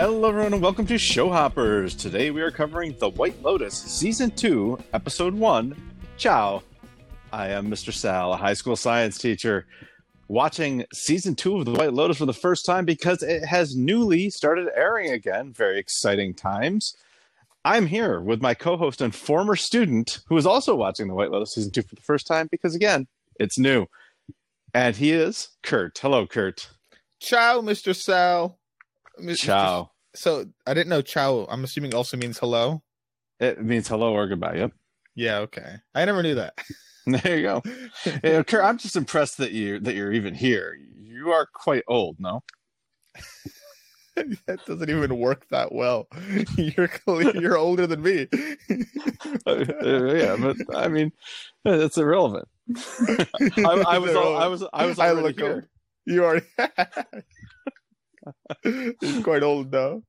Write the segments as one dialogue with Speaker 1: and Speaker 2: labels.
Speaker 1: Hello, everyone, and welcome to Showhoppers. Today we are covering The White Lotus, Season 2, Episode 1. Ciao. I am Mr. Sal, a high school science teacher, watching Season 2 of The White Lotus for the first time because it has newly started airing again. Very exciting times. I'm here with my co host and former student who is also watching The White Lotus Season 2 for the first time because, again, it's new. And he is Kurt. Hello, Kurt.
Speaker 2: Ciao, Mr. Sal. Mr.
Speaker 1: Ciao.
Speaker 2: So I didn't know ciao. I'm assuming also means hello.
Speaker 1: It means hello or goodbye. Yep.
Speaker 2: Yeah, okay. I never knew that.
Speaker 1: There you go. Yeah, Kurt, I'm just impressed that you that you're even here. You are quite old, no?
Speaker 2: that doesn't even work that well. You're you're older than me.
Speaker 1: Uh, yeah, but I mean, it's irrelevant. I, I was I was I was
Speaker 2: I look
Speaker 1: here.
Speaker 2: old. You already. He's quite old though.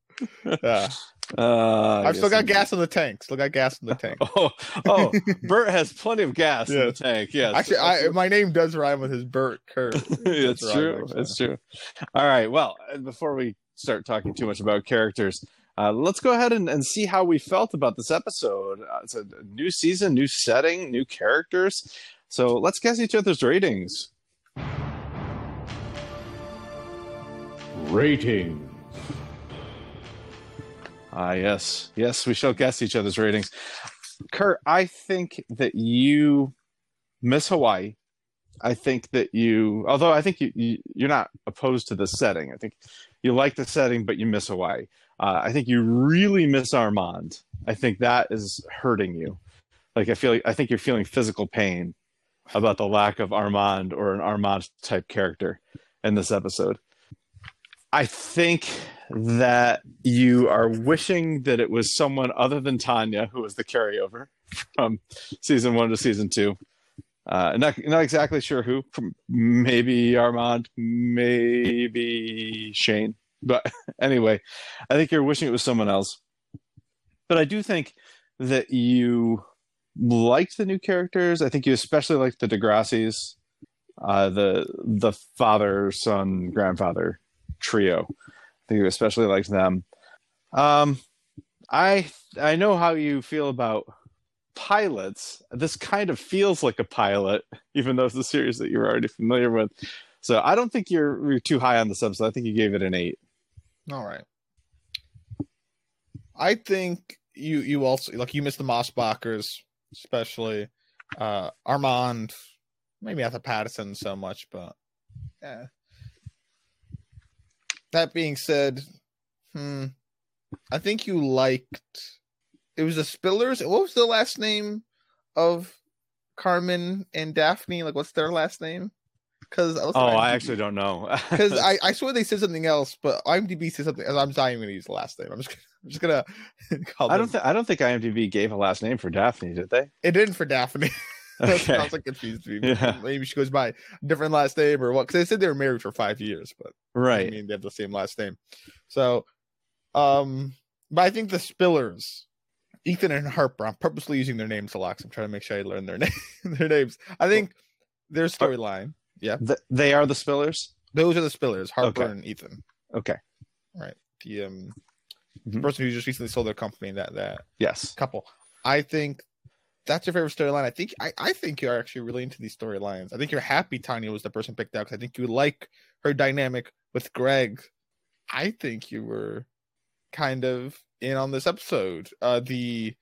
Speaker 2: Yeah.
Speaker 1: Uh,
Speaker 2: I've still
Speaker 1: yes,
Speaker 2: got gas in the tank. Still got gas in the tank.
Speaker 1: Oh, oh, Bert has plenty of gas in the tank. Yes,
Speaker 2: Actually, I, my name does rhyme with his Bert Kurt.
Speaker 1: it's
Speaker 2: That's right,
Speaker 1: true. It's true. All right. Well, before we start talking too much about characters, uh, let's go ahead and, and see how we felt about this episode. Uh, it's a new season, new setting, new characters. So let's guess each other's ratings.
Speaker 3: Rating.
Speaker 1: Ah, yes, yes, we shall guess each other's ratings. Kurt, I think that you miss Hawaii. I think that you, although I think you, you you're not opposed to the setting. I think you like the setting, but you miss Hawaii. Uh, I think you really miss Armand. I think that is hurting you. Like I feel, I think you're feeling physical pain about the lack of Armand or an Armand type character in this episode. I think that you are wishing that it was someone other than Tanya who was the carryover from season one to season two. Uh, not not exactly sure who. Maybe Armand, maybe Shane. But anyway, I think you're wishing it was someone else. But I do think that you liked the new characters. I think you especially liked the Degrassis, uh, the the father, son, grandfather trio. I think you especially liked them. Um, I I know how you feel about pilots. This kind of feels like a pilot, even though it's a series that you're already familiar with. So I don't think you're you're too high on this episode. I think you gave it an eight.
Speaker 2: All right. I think you you also like you miss the Mossbachers, especially uh Armand, maybe not the Patterson so much, but yeah. That being said, hmm, I think you liked. It was the Spillers. What was the last name of Carmen and Daphne? Like, what's their last name? Because
Speaker 1: Oh, I actually don't know.
Speaker 2: because I, I swear they said something else, but IMDb said something. I'm not even gonna use the last name. I'm just gonna, I'm just gonna call
Speaker 1: I don't think I don't think IMDb gave a last name for Daphne, did they?
Speaker 2: it didn't for Daphne. That's
Speaker 1: Okay.
Speaker 2: Was like confused. Me.
Speaker 1: Yeah.
Speaker 2: Maybe she goes by a different last name or what? Because they said they were married for five years, but
Speaker 1: right.
Speaker 2: I mean they have the same last name. So, um, but I think the Spillers, Ethan and Harper. I'm purposely using their names a lot. 'cause I'm trying to make sure I learn their name, their names. I think their storyline. Yeah,
Speaker 1: Th- they are the Spillers.
Speaker 2: those are the Spillers, Harper
Speaker 1: Okay.
Speaker 2: and Ethan.
Speaker 1: Okay. Right.
Speaker 2: The um, the
Speaker 1: Mhm.
Speaker 2: person who just recently sold their company. That that
Speaker 1: Yes.
Speaker 2: couple. I think that's your favorite storyline. I think I, I think you're actually really into these storylines. I think you're happy Tanya was the person picked out because I think you like her dynamic with Greg. I think you were kind of in on this episode. Uh the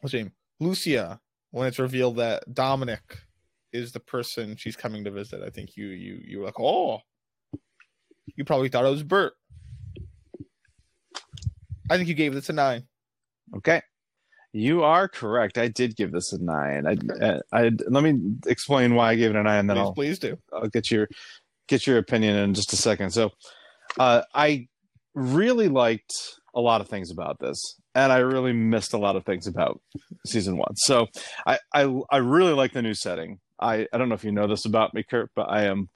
Speaker 2: what's her name? Lucia, when it's revealed that Dominic is the person she's coming to visit. I think you you you were like, oh you probably thought it was Bert. I think you gave this a nine.
Speaker 1: Okay. You are correct. I did give this a nine. I, I, I let me explain why I gave it a nine, and then
Speaker 2: Please,
Speaker 1: I'll
Speaker 2: please do.
Speaker 1: I'll get your get your opinion in just a second. So, uh, I really liked a lot of things about this, and I really missed a lot of things about season one. So, I I, I really like the new setting. I I don't know if you know this about me, Kurt, but I am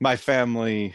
Speaker 1: my family.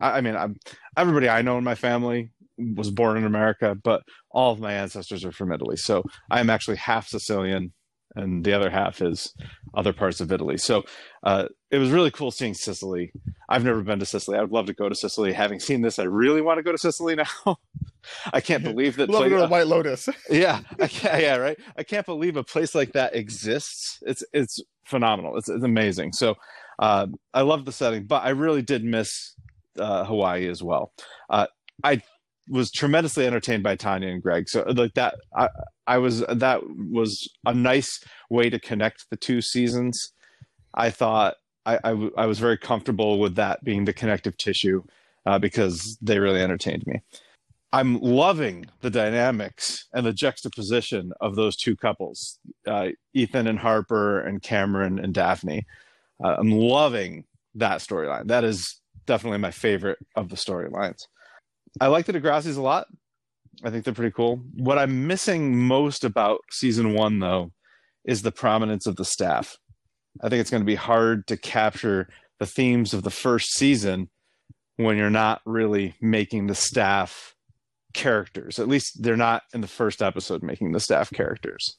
Speaker 1: I, I mean, I'm everybody I know in my family was born in America, but all of my ancestors are from Italy. So I am actually half Sicilian, and the other half is other parts of Italy. So uh, it was really cool seeing Sicily. I've never been to Sicily. I would love to go to Sicily. Having seen this, I really want to go to Sicily now. I can't believe that.
Speaker 2: Love to go to White Lotus.
Speaker 1: yeah, I can't, yeah, right. I can't believe a place like that exists. It's it's phenomenal. It's, it's amazing. So uh, I love the setting, but I really did miss uh, Hawaii as well. Uh, I was tremendously entertained by Tanya and Greg. So like that, I I was that was a nice way to connect the two seasons. I thought I I, w- I was very comfortable with that being the connective tissue uh, because they really entertained me. I'm loving the dynamics and the juxtaposition of those two couples, uh, Ethan and Harper and Cameron and Daphne. Uh, I'm loving that storyline. That is definitely my favorite of the storylines. I like the Degrassis a lot. I think they're pretty cool. What I'm missing most about season one, though, is the prominence of the staff. I think it's going to be hard to capture the themes of the first season when you're not really making the staff characters. At least they're not in the first episode making the staff characters.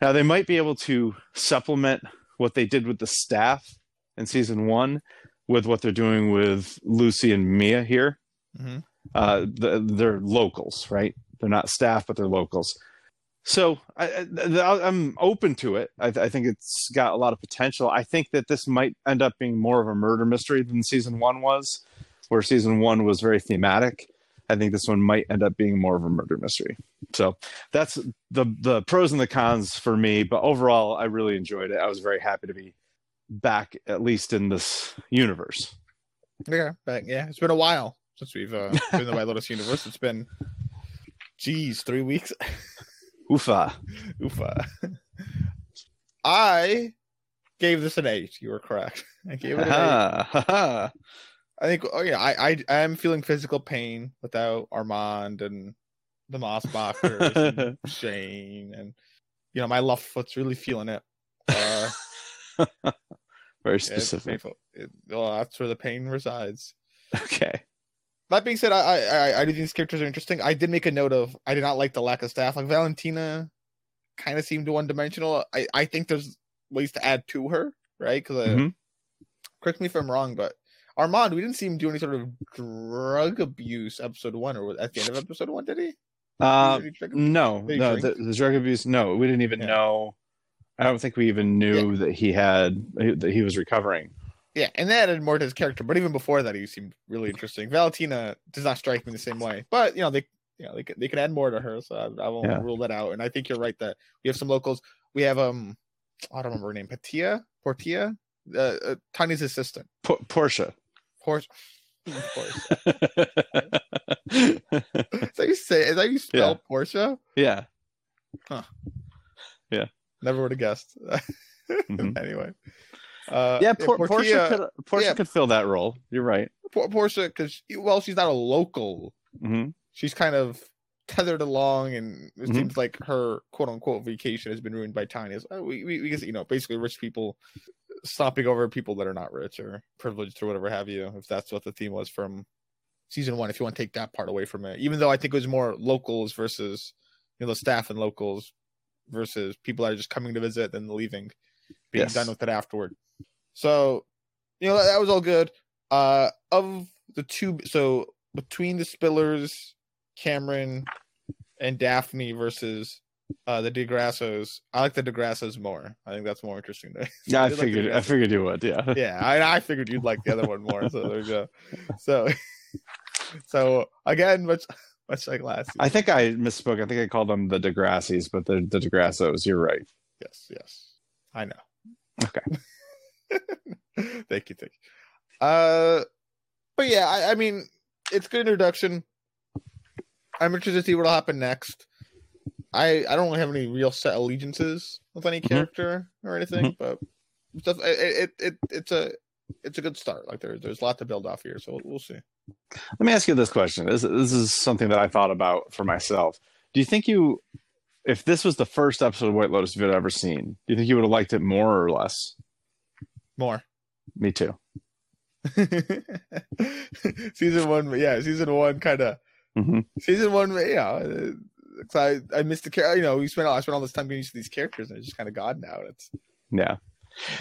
Speaker 1: Now they might be able to supplement what they did with the staff in season one with what they're doing with Lucy and Mia here.
Speaker 2: Mhm.
Speaker 1: Uh, the, they're locals, right? They're not staff, but they're locals. So I, I'm open to it. I, I think it's got a lot of potential. I think that this might end up being more of a murder mystery than season one was, where season one was very thematic. I think this one might end up being more of a murder mystery. So that's the the pros and the cons for me. But overall, I really enjoyed it. I was very happy to be back, at least in this universe.
Speaker 2: Yeah, but yeah, it's been a while since we've uh, been in the White Lotus universe. It's been, geez, three weeks.
Speaker 1: Oofa.
Speaker 2: Oofa. I gave this an eight. You were correct. I gave it an eight. I think. Oh yeah, I I I am feeling physical pain without Armand and the Mossbachers and Shane and you know my left foot's really feeling it. Uh,
Speaker 1: Very
Speaker 2: yeah,
Speaker 1: specific.
Speaker 2: painful. It- well, that's where the pain resides.
Speaker 1: Okay.
Speaker 2: That being said, I, I I I do think these characters are interesting. I did make a note of I did not like the lack of staff. Like Valentina, kind of seemed one dimensional. I I think there's ways to add to her, right? Because
Speaker 1: Mhm.
Speaker 2: correct me if I'm wrong, but Armand, we didn't see him do any sort of drug abuse episode one, or at the end of episode one, did he?
Speaker 1: Uh,
Speaker 2: Did he
Speaker 1: no,
Speaker 2: Did he
Speaker 1: no, the, the drug abuse. No, we didn't even
Speaker 2: Yeah.
Speaker 1: know. I don't think we even knew that he had that he was recovering.
Speaker 2: Yeah, and that added more to his character. But even before that, he seemed really interesting. Valentina does not strike me the same way, but you know they, you know they can, they can add more to her, so I, I won't
Speaker 1: Yeah.
Speaker 2: rule that out. And I think you're right that we have some locals. We have um, I don't remember her name, Patia, Portia, uh, uh, Tiny's assistant,
Speaker 1: P- Portia.
Speaker 2: Portia. Is that you say? Is that you spell Portia?
Speaker 1: Yeah.
Speaker 2: Portia?
Speaker 1: yeah.
Speaker 2: Never would have guessed.
Speaker 1: Mhm.
Speaker 2: anyway, uh,
Speaker 1: Yeah, Por- Portia
Speaker 2: Portia,
Speaker 1: could Portia
Speaker 2: yeah.
Speaker 1: could fill that role. You're right.
Speaker 2: Por- Portia, because well, she's not a local.
Speaker 1: hmm
Speaker 2: she's kind of tethered along, and it
Speaker 1: Mhm.
Speaker 2: seems like her quote unquote vacation has been ruined by Tiny. It's, uh, we, we, we guess, you know, basically rich people stomping over people that are not rich or privileged or whatever have you, if that's what the theme was from season one, if you want to take that part away from it. Even though I think it was more locals versus, you know, the staff and locals versus people that are just coming to visit and leaving, being
Speaker 1: Yes.
Speaker 2: done with it afterward. So, you know, that, that was all good. Uh, of the two, so between the Spillers, Cameron, and Daphne versus uh the Di Grassos, I like the Di Grassos more. I think that's more interesting. To
Speaker 1: Yeah, I
Speaker 2: did like
Speaker 1: figured. I figured you would. Yeah.
Speaker 2: Yeah, I, I figured you'd like the other one more. So there you go. So, so again, much much like last.
Speaker 1: I think I misspoke. I think I called them the Degrassis, but the the Di Grassos. You're right.
Speaker 2: Yes, yes. I know.
Speaker 1: Okay.
Speaker 2: thank you, thank you. Uh but yeah, I, I mean it's good introduction. I'm interested to see what'll happen next. I I don't really have any real set allegiances with any
Speaker 1: Mhm.
Speaker 2: character or anything, but stuff it, it it it's a it's a good start. Like there, there's a lot to build off here, so we'll see.
Speaker 1: Let me ask you this question. This, this is something that I thought about for myself. Do you think you, if this was the first episode of White Lotus you had ever seen, do you think you would have liked it more or less?
Speaker 2: More.
Speaker 1: Me too.
Speaker 2: season one, yeah, season one kind of
Speaker 1: hmm
Speaker 2: season one, yeah, uh, I I missed the character. You know, we spent all I spent all this time getting used to these characters, and it's just kind of gone now. It's
Speaker 1: Yeah.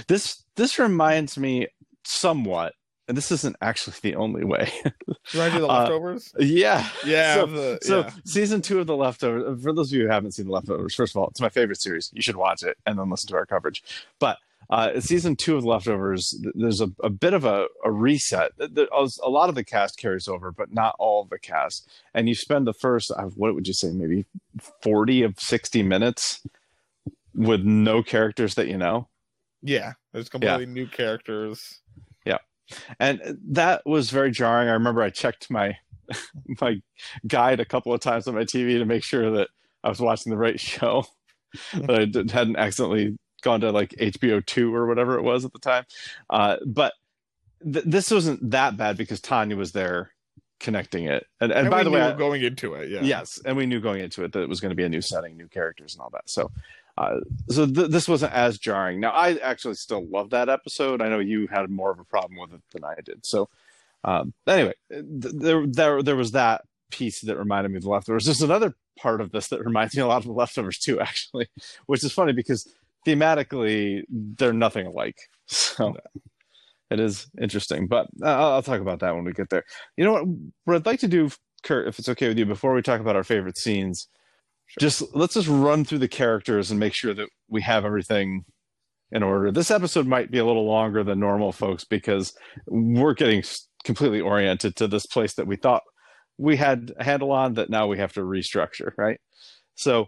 Speaker 1: This this reminds me somewhat, and this isn't actually the only way.
Speaker 2: reminds you of the
Speaker 1: Uh,
Speaker 2: leftovers.
Speaker 1: yeah.
Speaker 2: yeah,
Speaker 1: so-
Speaker 2: the-
Speaker 1: So
Speaker 2: yeah.
Speaker 1: season two of The Leftovers, for those of you who haven't seen The Leftovers, first of all, it's my favorite series. You should watch it and then listen to our coverage. But uh, season two of Leftovers, there's a, a bit of a, a reset. A lot of the cast carries over, but not all of the cast. And you spend the first, uh, what would you say, maybe 40 of 60 minutes with no characters that you know.
Speaker 2: yeah, there's completely new characters.
Speaker 1: Yeah, and that was very jarring. I remember I checked my my guide a couple of times on my TV to make sure that I was watching the right show, that I hadn't accidentally gone to like HBO two or whatever it was at the time. Uh, but th- this wasn't that bad because Tanya was there connecting it. And, and,
Speaker 2: And,
Speaker 1: by the way,
Speaker 2: knew
Speaker 1: I-
Speaker 2: going into it, yeah,
Speaker 1: Yes, and we knew going into it that it was going to be a new setting, new characters, and all that. So, uh, so th- this wasn't as jarring. Now, I actually still love that episode. I know you had more of a problem with it than I did. So, um, anyway, th- there, there, there was that piece that reminded me of the leftovers. There's another part of this that reminds me a lot of the leftovers too, actually, which is funny because thematically they're nothing alike. So. It is interesting, but uh, I'll, I'll talk about that when we get there. You know what? What I'd like to do, Kurt, if it's okay with you, before we talk about our favorite scenes,
Speaker 2: Sure.
Speaker 1: just let's just run through the characters and make sure that we have everything in order. This episode might be a little longer than normal, folks, because we're getting completely oriented to this place that we thought we had a handle on that now we have to restructure, right? So,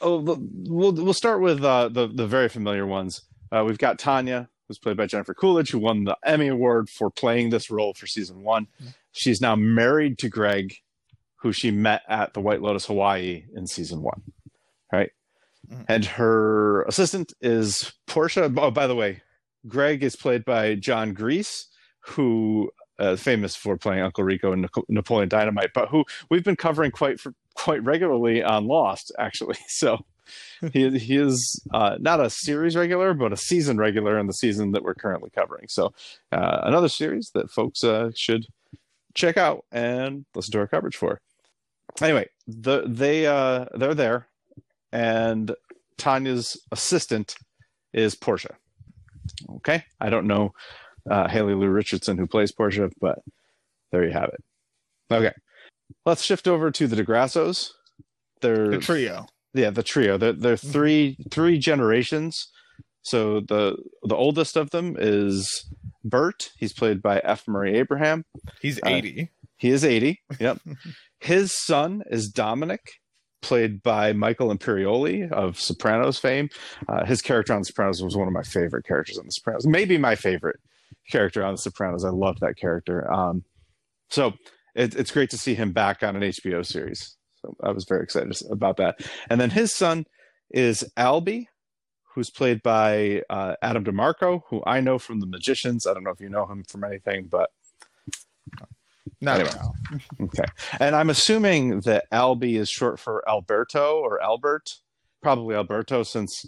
Speaker 1: oh, we'll we'll start with uh, the the very familiar ones. Uh, we've got Tanya, who's played by Jennifer Coolidge, who won the Emmy Award for playing this role for season one. She's now married to Greg, who she met at the White Lotus Hawaii in season one, right?
Speaker 2: Mhm.
Speaker 1: And her assistant is Portia. Oh, by the way, Greg is played by Jon Gries, who uh, famous for playing Uncle Rico in Napoleon Dynamite, but who we've been covering quite for, quite regularly on Lost, actually. So he he is uh, not a series regular, but a season regular in the season that we're currently covering. So uh, another series that folks uh, should check out and listen to our coverage for. Anyway, the they uh, they're there, and Tanya's assistant is Portia. Okay, I don't know uh, Haley Lu Richardson who plays Portia, but there you have it. Okay, let's shift over to the DeGrassos. They're
Speaker 2: the trio.
Speaker 1: yeah the trio. They're, they're three three generations. So the the oldest of them is bert. He's played by f. Murray abraham.
Speaker 2: He's
Speaker 1: Uh,
Speaker 2: eighty.
Speaker 1: he is 80 yep. His son is dominic played by michael imperioli of sopranos fame. Uh, his character on the sopranos was one of my favorite characters on the sopranos. Maybe my favorite character on the sopranos. I loved that character. Um, so it, it's great to see him back on an hbo series so i was very excited about that and then his son is albie who's played by uh, adam DiMarco who i know from the magicians i don't know if you know him from anything but
Speaker 2: Not
Speaker 1: anyway. Okay. And I'm assuming that Albie is short for Alberto or Albert, probably Alberto, since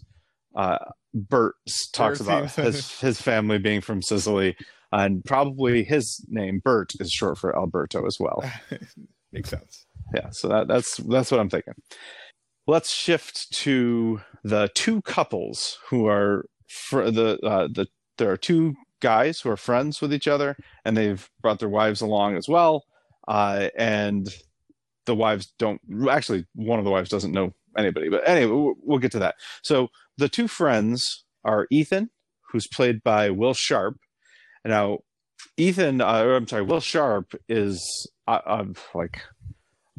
Speaker 1: uh, Bert talks
Speaker 2: Bert
Speaker 1: about his, his family being from Sicily. And probably his name, Bert, is short for Alberto as well.
Speaker 2: Makes sense.
Speaker 1: Yeah, so that, that's that's what I'm thinking. Let's shift to the two couples who are fr- the uh, the there are two guys who are friends with each other, and they've brought their wives along as well. Uh, and the wives don't actually one of the wives doesn't know anybody, but anyway, we'll, we'll get to that. So the two friends are Ethan, who's played by Will Sharpe. Now, Ethan, uh, I'm sorry, Will Sharpe is I, I'm like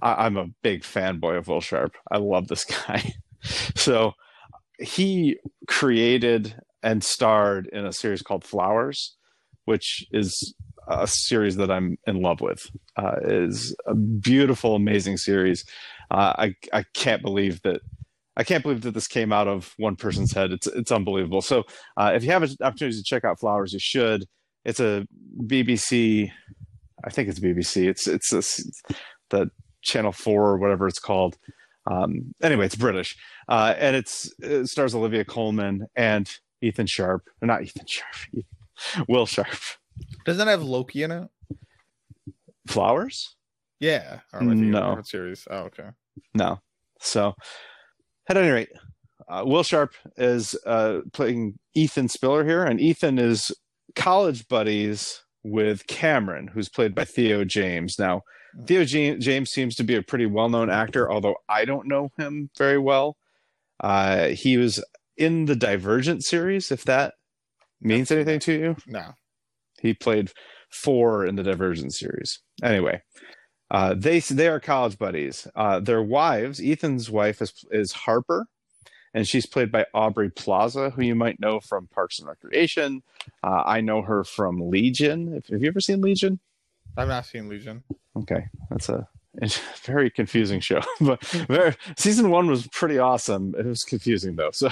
Speaker 1: I, I'm a big fanboy of Will Sharpe. I love this guy. so he created and starred in a series called Flowers, which is a series that I'm in love with. Uh, is a beautiful, amazing series. Uh, I I can't believe that. I can't believe that this came out of one person's head. It's it's unbelievable. So uh, if you have an opportunity to check out Flowers, you should. It's a BBC. I think it's BBC. It's it's a, the Channel Four or whatever it's called. Um, anyway, it's British, uh, and it's it stars Olivia Colman and Ethan Sharpe. Not Ethan Sharpe. Will Sharpe.
Speaker 2: Doesn't have Loki in it?
Speaker 1: Flowers?
Speaker 2: Yeah. Or am I thinking of a
Speaker 1: No.
Speaker 2: series. Oh, okay.
Speaker 1: No. So, at any rate, uh, Will Sharpe is uh, playing Ethan Spiller here, and Ethan is college buddies with Cameron, who's played by Theo James. Now, Theo J- James seems to be a pretty well known actor, although I don't know him very well. Uh, he was in the Divergent series, if that means anything to you.
Speaker 2: No.
Speaker 1: He played four in the Divergent series. Anyway, uh, they they are college buddies. Uh, their wives, Ethan's wife is is Harper, and she's played by Aubrey Plaza, who you might know from Parks and Recreation. Uh, I know her from Legion. Have you ever seen Legion?
Speaker 2: I've not seen Legion.
Speaker 1: Okay, that's a it's a very confusing show, but very, season one was pretty awesome. It was confusing though, so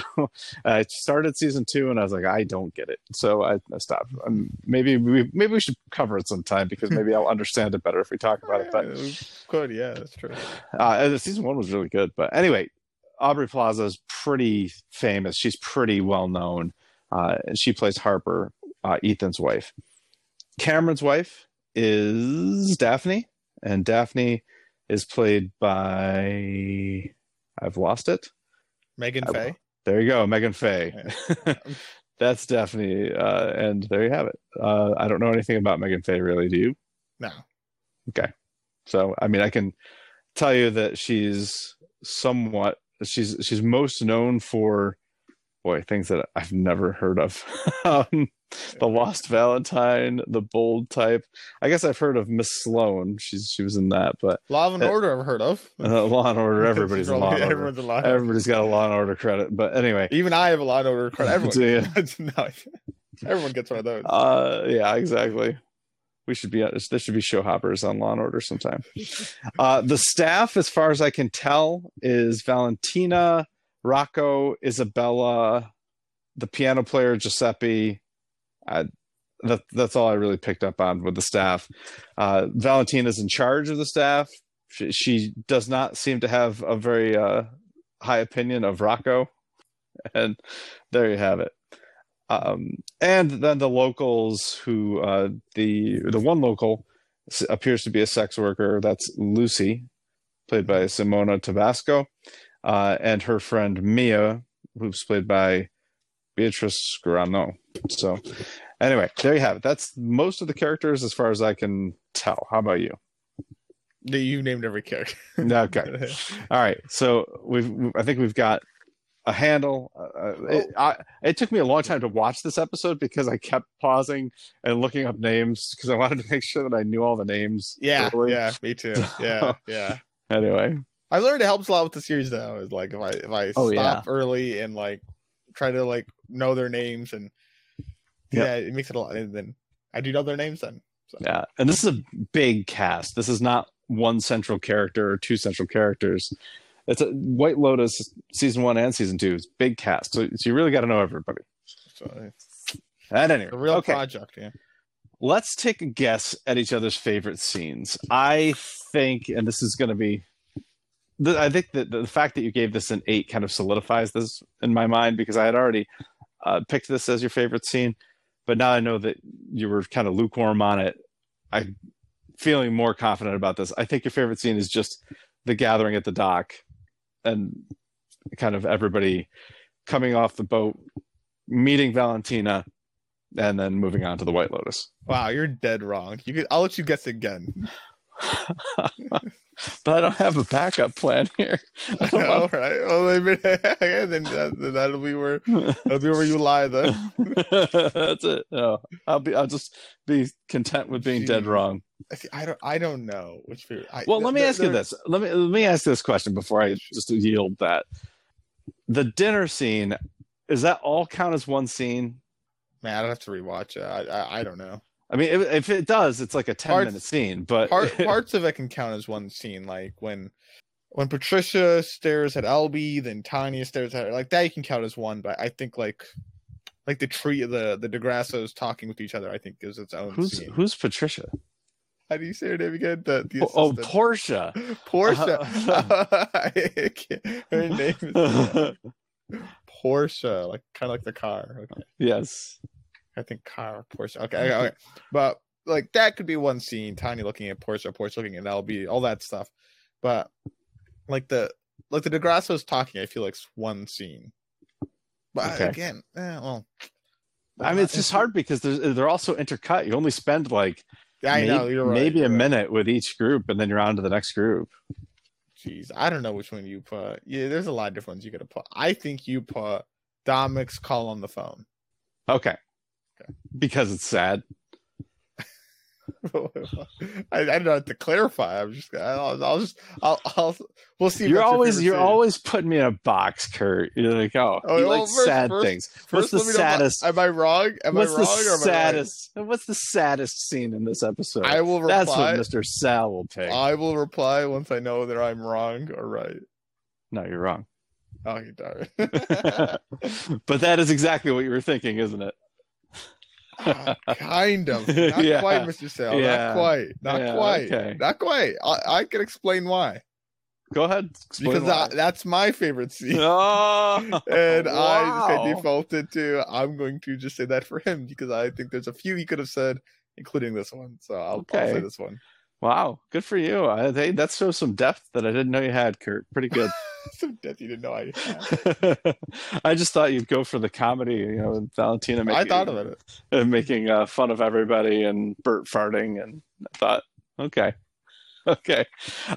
Speaker 1: I started season two and I was like, I don't get it, so I, I stopped. Um, maybe we maybe we should cover it sometime because maybe I'll understand it better if we talk about it. But
Speaker 2: good, yeah, that's true.
Speaker 1: Uh, season one was really good, but anyway, Aubrey Plaza is pretty famous. She's pretty well known, uh, and she plays Harper, uh, Ethan's wife. Cameron's wife is Daphne, and Daphne is played by I've lost it.
Speaker 2: Meghann
Speaker 1: I-
Speaker 2: Fahy.
Speaker 1: There you go, Meghann Fahy. That's Daphne, uh, and there you have it. Uh, I don't know anything about Meghann Fahy really. Do you?
Speaker 2: No. Okay.
Speaker 1: So I mean, I can tell you that she's somewhat she's she's most known for boy things that I've never heard of. um, the Lost Valentine, the Bold Type. I guess I've heard of Miss Sloan. She's she was in that, but
Speaker 2: Law and
Speaker 1: Uh,
Speaker 2: Order I've heard of.
Speaker 1: uh, Law and Order. Everybody's in Law and Order.
Speaker 2: Everyone's Law.
Speaker 1: Everybody's got a Law and Order credit. But anyway,
Speaker 2: Even I have a Law and Order credit. Everyone. No, everyone gets one of those.
Speaker 1: Uh, yeah, exactly. We should be there should be show hoppers on Law and Order sometime. Uh, the staff, as far as I can tell, is Valentina, Rocco, Isabella, the piano player Giuseppe. Uh, that that's all I really picked up on with the staff. Uh, Valentina's in charge of the staff. She, she does not seem to have a very uh, high opinion of Rocco, and there you have it um, and then the locals who uh, the the one local appears to be a sex worker that's lucy played by simona tabasco uh, and her friend mia who's played by beatrice Granno. So anyway there you have it. That's most of the characters as far as i can tell. How about you?
Speaker 2: You named every character.
Speaker 1: okay. All right. So we've i think we've got a handle uh, it, I, it took me a long time to watch this episode because i kept pausing and looking up names because i wanted to make sure that i knew all the names
Speaker 2: Yeah,
Speaker 1: early.
Speaker 2: yeah, me too. Yeah, yeah.
Speaker 1: anyway
Speaker 2: I learned it helps a lot with the series though. Is like if I if I
Speaker 1: Oh,
Speaker 2: stop early and like try to like know their names and
Speaker 1: Yep.
Speaker 2: yeah, it makes it a lot. And then I do know their names then. So.
Speaker 1: yeah and this is a big cast this is not one central character or two central characters it's a white lotus season one and season two is big cast so, so you really got to know everybody
Speaker 2: So
Speaker 1: at any rate
Speaker 2: a real
Speaker 1: okay
Speaker 2: project. Yeah.
Speaker 1: let's take a guess at each other's favorite scenes. I think, and this is going to be, the, I think that the fact that you gave this an eight kind of solidifies this in my mind because I had already uh, picked this as your favorite scene, but now I know that you were kind of lukewarm on it. I'm feeling more confident about this. I think your favorite scene is just the gathering at the dock and kind of everybody coming off the boat, meeting Valentina, and then moving on to the White Lotus.
Speaker 2: Wow, you're dead wrong. You could. I'll let you guess again.
Speaker 1: but I don't have a backup plan here. I
Speaker 2: All right. Well, maybe, then that, that'll be where that'll be where you lie then.
Speaker 1: That's it. No, I'll be. I'll just be content with being dead wrong.
Speaker 2: I don't. I don't know which. I,
Speaker 1: Well, let me ask you this. Let me let me ask this question before I just yield that. The dinner scene is that all count as one scene?
Speaker 2: Man, I'd have to rewatch it. I, I, I don't know.
Speaker 1: I mean, if, if it does, it's like a ten
Speaker 2: Parts-
Speaker 1: minute scene. But
Speaker 2: Part, parts of it can count as one scene, like when when Patricia stares at Albie, then Tanya stares at her. Like that, you can count as one. But I think like like the tree, the the Di Grassos talking with each other. I think is its own
Speaker 1: who's
Speaker 2: scene.
Speaker 1: who's Patricia?
Speaker 2: How do you say her name again? The, the
Speaker 1: Oh,
Speaker 2: assistant.
Speaker 1: Portia.
Speaker 2: Portia. Uh-huh. Can't- her name is Portia, like kind of like the car. Okay.
Speaker 1: yes.
Speaker 2: I think car Portia. Okay, okay, okay. But like that could be one scene. Tiny looking at Portia, Portia looking at Albie, all that stuff. But like the like the Di Grasso's talking. I feel like it's one scene, but
Speaker 1: Okay.
Speaker 2: again, eh, well,
Speaker 1: I mean, it's just hard because they're, they're also intercut. You only spend like
Speaker 2: I
Speaker 1: may-
Speaker 2: know you're right.
Speaker 1: maybe
Speaker 2: you're
Speaker 1: a
Speaker 2: right.
Speaker 1: minute with each group, and then you're on to the next group.
Speaker 2: Jeez, I don't know which one you put. Yeah, there's a lot of different ones you could have put. I think you put Domic's call on the phone.
Speaker 1: Okay. Because it's sad.
Speaker 2: I, I don't know to clarify. I'm just, I'll, I'll just, I'll, I'll, we'll see.
Speaker 1: You're always you're
Speaker 2: scene.
Speaker 1: always putting me in a box, Kurt. You're like, oh,
Speaker 2: Oh,
Speaker 1: you
Speaker 2: well,
Speaker 1: like
Speaker 2: first-
Speaker 1: sad
Speaker 2: first-
Speaker 1: things. What's
Speaker 2: First,
Speaker 1: the
Speaker 2: let me know, am I-
Speaker 1: saddest?
Speaker 2: Am I wrong? Am
Speaker 1: what's
Speaker 2: I
Speaker 1: the
Speaker 2: wrong? am I right?
Speaker 1: saddest? What's the saddest scene in this episode?
Speaker 2: I will
Speaker 1: That's
Speaker 2: reply.
Speaker 1: what Mr. Sal will pick.
Speaker 2: I will reply once I know that I'm wrong or right.
Speaker 1: no, you're wrong.
Speaker 2: Oh, you darn.
Speaker 1: but that is exactly what you were thinking, isn't it?
Speaker 2: Kind of. Not
Speaker 1: Yeah.
Speaker 2: quite, Mr. Sale.
Speaker 1: Yeah.
Speaker 2: Not quite. Not
Speaker 1: Yeah,
Speaker 2: quite.
Speaker 1: okay.
Speaker 2: Not quite. I, I can explain why.
Speaker 1: Go ahead.
Speaker 2: Because. I, that's my favorite scene.
Speaker 1: Oh,
Speaker 2: and I just
Speaker 1: wow.
Speaker 2: I defaulted to I'm going to just say that for him because I think there's a few he could have said, including this one. So I'll, I'll say this one.
Speaker 1: Wow, good for you. I, hey, that shows some depth that I didn't know you had, Kurt. Pretty good.
Speaker 2: Some death you didn't know I had.
Speaker 1: I just thought you'd go for the comedy, you know, Valentina making,
Speaker 2: I thought about it.
Speaker 1: uh, making uh, fun of everybody and Bert farting, and I thought, okay, okay.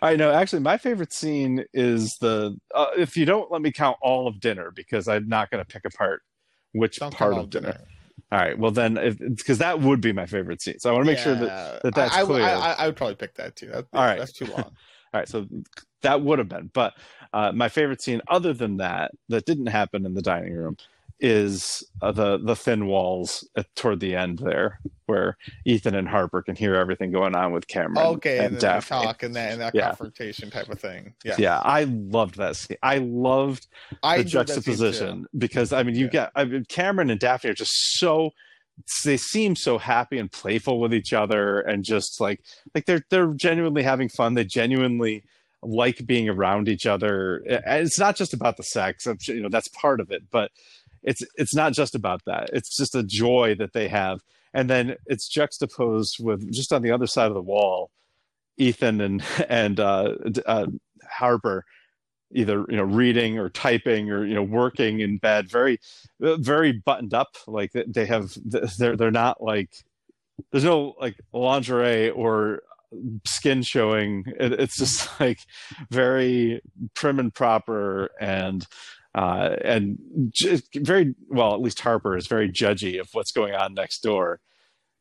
Speaker 1: I know. Actually, my favorite scene is the uh, if you don't let me count all of dinner because I'm not going to pick apart which
Speaker 2: Don't
Speaker 1: part of
Speaker 2: out
Speaker 1: dinner. All right, well then, because that would be my favorite scene, so I want to make sure that that that's
Speaker 2: I, I-
Speaker 1: clear.
Speaker 2: I, I, I would probably pick that too. That,
Speaker 1: All right.
Speaker 2: That's too long.
Speaker 1: All right, so that would have been, but uh, my favorite scene, other than that, that didn't happen in the dining room, is uh, the the thin walls at, toward the end there, where Ethan and Harper can hear everything going on with Cameron
Speaker 2: okay,
Speaker 1: and,
Speaker 2: and,
Speaker 1: Daphne.
Speaker 2: talk and that and that
Speaker 1: Yeah.
Speaker 2: confrontation type of thing. Yeah,
Speaker 1: Yeah, I loved that scene. I loved
Speaker 2: I
Speaker 1: the
Speaker 2: enjoyed that scene, too.
Speaker 1: juxtaposition because I mean, you
Speaker 2: Yeah.
Speaker 1: got I mean, Cameron and Daphne are just so they seem so happy and playful with each other and just like like they're they're genuinely having fun. They genuinely like being around each other. It's not just about the sex. You know that's part of it, but it's it's not just about that. It's just a joy that they have. And then it's juxtaposed with just on the other side of the wall, Ethan and and uh, uh, Harper either you know reading or typing or you know working in bed very very buttoned up. Like they- have they're they're not like there's no like lingerie or skin showing. It, it's just like very prim and proper and uh and very well at least harper is very judgy of what's going on next door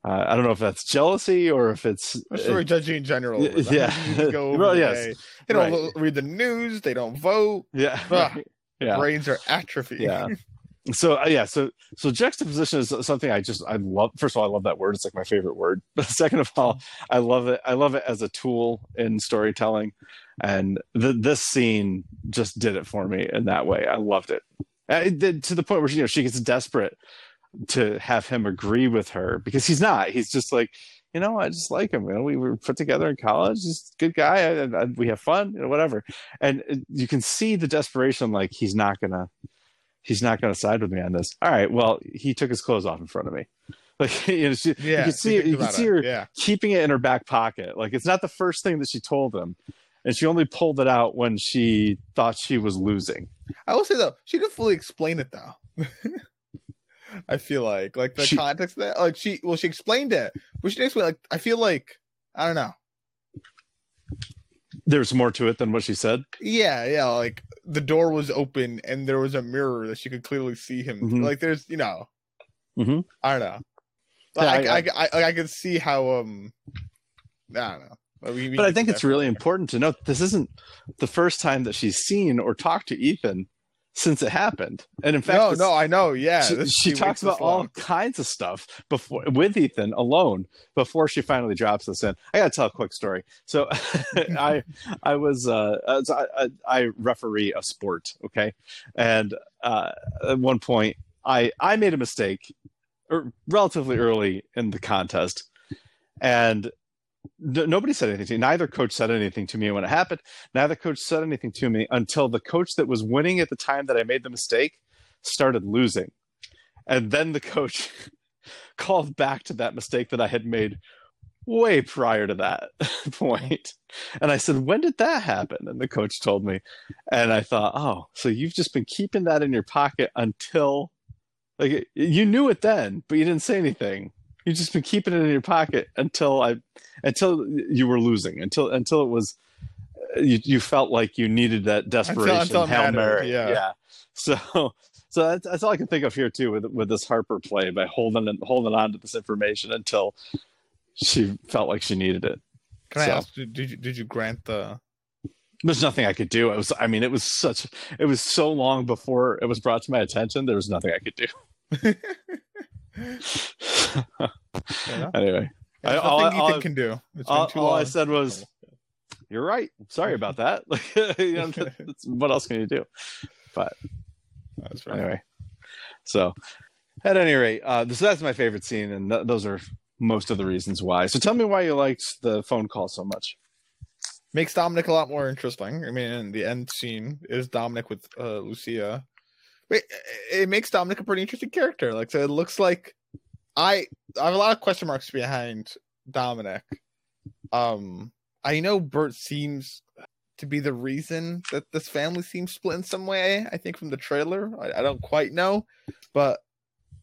Speaker 1: uh, i don't know if that's jealousy or if it's
Speaker 2: I'm sure we're judging in general.
Speaker 1: Yeah,
Speaker 2: but
Speaker 1: yeah.
Speaker 2: you just go
Speaker 1: Well, yes.
Speaker 2: They don't
Speaker 1: Right.
Speaker 2: read the news. They don't vote.
Speaker 1: yeah
Speaker 2: Ah.
Speaker 1: yeah
Speaker 2: Brains are atrophy.
Speaker 1: yeah so uh, yeah so so juxtaposition is something i just i love first of all i love that word it's like my favorite word but second of all i love it i love it as a tool in storytelling and th- this scene just did it for me in that way i loved it Uh, it to the point where you know she gets desperate to have him agree with her because he's not he's just like you know i just like him you know we were put together in college he's a good guy and, and we have fun you know whatever and uh, you can see the desperation like he's not gonna he's not going to side with me on this. All right, well, he took his clothes off in front of me. Like you know, she,
Speaker 2: yeah.
Speaker 1: you can see you can see
Speaker 2: it.
Speaker 1: her
Speaker 2: Yeah,
Speaker 1: keeping it in her back pocket. Like it's not the first thing that she told him, and she only pulled it out when she thought she was losing.
Speaker 2: I will say though, she didn't fully explain it though. I feel like, like the
Speaker 1: She-
Speaker 2: context of that, like she, well, she explained it, but she didn't. Like, I feel like, I don't know.
Speaker 1: There's more to it than what she said.
Speaker 2: Yeah, yeah. Like the door was open and there was a mirror that she could clearly see him.
Speaker 1: Mhm.
Speaker 2: Like there's, you know,
Speaker 1: Mhm.
Speaker 2: I don't know.
Speaker 1: Yeah,
Speaker 2: Like,
Speaker 1: I-
Speaker 2: I, I, I, I, can see how. Um, I don't know. But, we- we
Speaker 1: But I think it's really important to note this isn't the first time that she's seen or talked to Ethan since it happened. And in fact,
Speaker 2: No, no, I know. Yeah,
Speaker 1: she, she talks about all kinds of stuff before with Ethan alone before she finally drops this in. I got to tell a quick story. So I I was uh I, I, I referee a sport, okay, and uh, at one point I I made a mistake, er, relatively early in the contest, and. N- Nobody said anything to me. Neither coach said anything to me when it happened. Neither coach said anything to me until the coach that was winning at the time that I made the mistake started losing. And then the coach called back to that mistake that I had made way prior to that point. And I said, When did that happen? And the coach told me. And I thought, Oh, so you've just been keeping that in your pocket until, like, you knew it then, but you didn't say anything. You've just been keeping it in your pocket until I, until you were losing, until, until it was, uh, you, you felt like you needed that desperation,
Speaker 2: until it
Speaker 1: Hail Mary.
Speaker 2: yeah.
Speaker 1: yeah. So, so that's, that's all I can think of here too with with this Harper play by holding holding on to this information until she felt like she needed it.
Speaker 2: Can I ask? Did did you, did you grant the?
Speaker 1: There's nothing I could do. It was, I mean, it was such, it was so long before it was brought to my attention. There was nothing I could do. anyway, I- all-
Speaker 2: nothing
Speaker 1: all-
Speaker 2: Ethan can do. It's been
Speaker 1: all, all I said was, "You're right. Sorry about that." You know, what else can you do?
Speaker 2: But that's right.
Speaker 1: Anyway, so at any rate, uh, so that's my favorite scene, and th- those are most of the reasons why. So tell me why you liked the phone call so much.
Speaker 2: Makes Dominic a lot more interesting. I mean, the end scene is Dominic with uh, Lucia. Wait, it makes Dominic a pretty interesting character. Like, so it looks like I I have a lot of question marks behind Dominic. Um, I know Bert seems to be the reason that this family seems split in some way. I think from the trailer, I, I don't quite know, but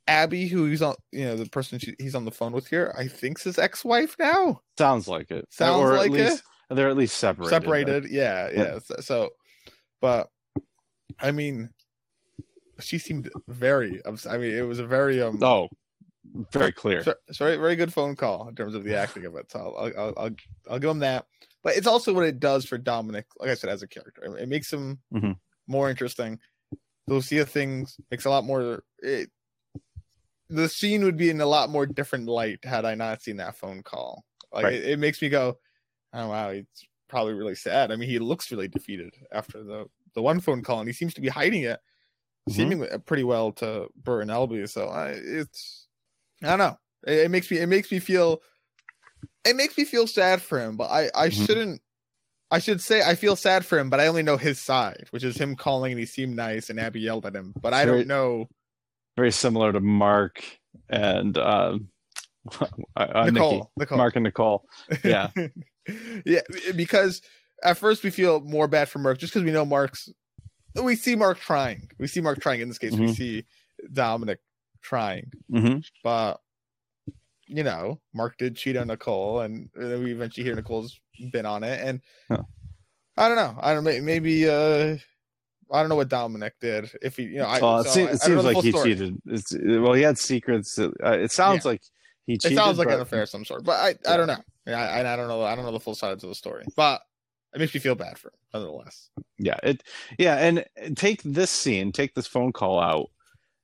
Speaker 2: Abby, who he's on, you know, the person she, he's on the phone with here, I think's his ex-wife now.
Speaker 1: Sounds like it.
Speaker 2: Sounds
Speaker 1: or at
Speaker 2: like
Speaker 1: least,
Speaker 2: it.
Speaker 1: They're at least separated.
Speaker 2: separated yeah
Speaker 1: Yeah.
Speaker 2: yeah so, so but i mean she seemed very i mean it was a very um
Speaker 1: Oh, very clear.
Speaker 2: so- so very, very good phone call in terms of the acting of it. So I'll, I'll i'll i'll give him that. But it's also what it does for dominic like i said as a character. It makes him
Speaker 1: Mhm.
Speaker 2: more interesting. The lucia things makes a lot more it, the scene would be in a lot more different light had i not seen that phone call. Like
Speaker 1: Right.
Speaker 2: it, it makes me go oh wow he's probably really sad. I mean he looks really defeated after the the one phone call and he seems to be hiding it
Speaker 1: Mhm.
Speaker 2: seemingly uh, pretty well to Bert and Albie. So I, it's I don't know. It, it makes me it makes me feel it makes me feel sad for him, but I I
Speaker 1: Mhm.
Speaker 2: shouldn't. I should say I feel sad for him, but I only know his side, which is him calling and he seemed nice and Abby yelled at him. But I
Speaker 1: Very-
Speaker 2: don't know
Speaker 1: Very similar to Mark and um, uh, Nikki.
Speaker 2: Nicole. Nicole.
Speaker 1: Mark and Nicole. Yeah.
Speaker 2: yeah, because at first we feel more bad for Mark just because we know Mark's. We see Mark trying. We see Mark trying. In this case, we
Speaker 1: Mhm.
Speaker 2: see Dominic trying.
Speaker 1: hmm
Speaker 2: but you know, Mark did cheat on Nicole, and uh, we eventually hear Nicole's been on it, and
Speaker 1: Huh.
Speaker 2: I don't know. I don't may- maybe uh I don't know what Dominic did. If he, you know, I,
Speaker 1: well, it, seems,
Speaker 2: I-
Speaker 1: it
Speaker 2: I
Speaker 1: seems like he
Speaker 2: story.
Speaker 1: cheated. It's, well, he had secrets. Uh, it sounds like he cheated.
Speaker 2: It sounds like
Speaker 1: but-
Speaker 2: an affair of some sort, but I, I don't know. Yeah, I, I don't know. I don't know the full sides of the story, but it makes me feel bad for him, nonetheless.
Speaker 1: Yeah, it. Yeah, and take this scene, take this phone call out,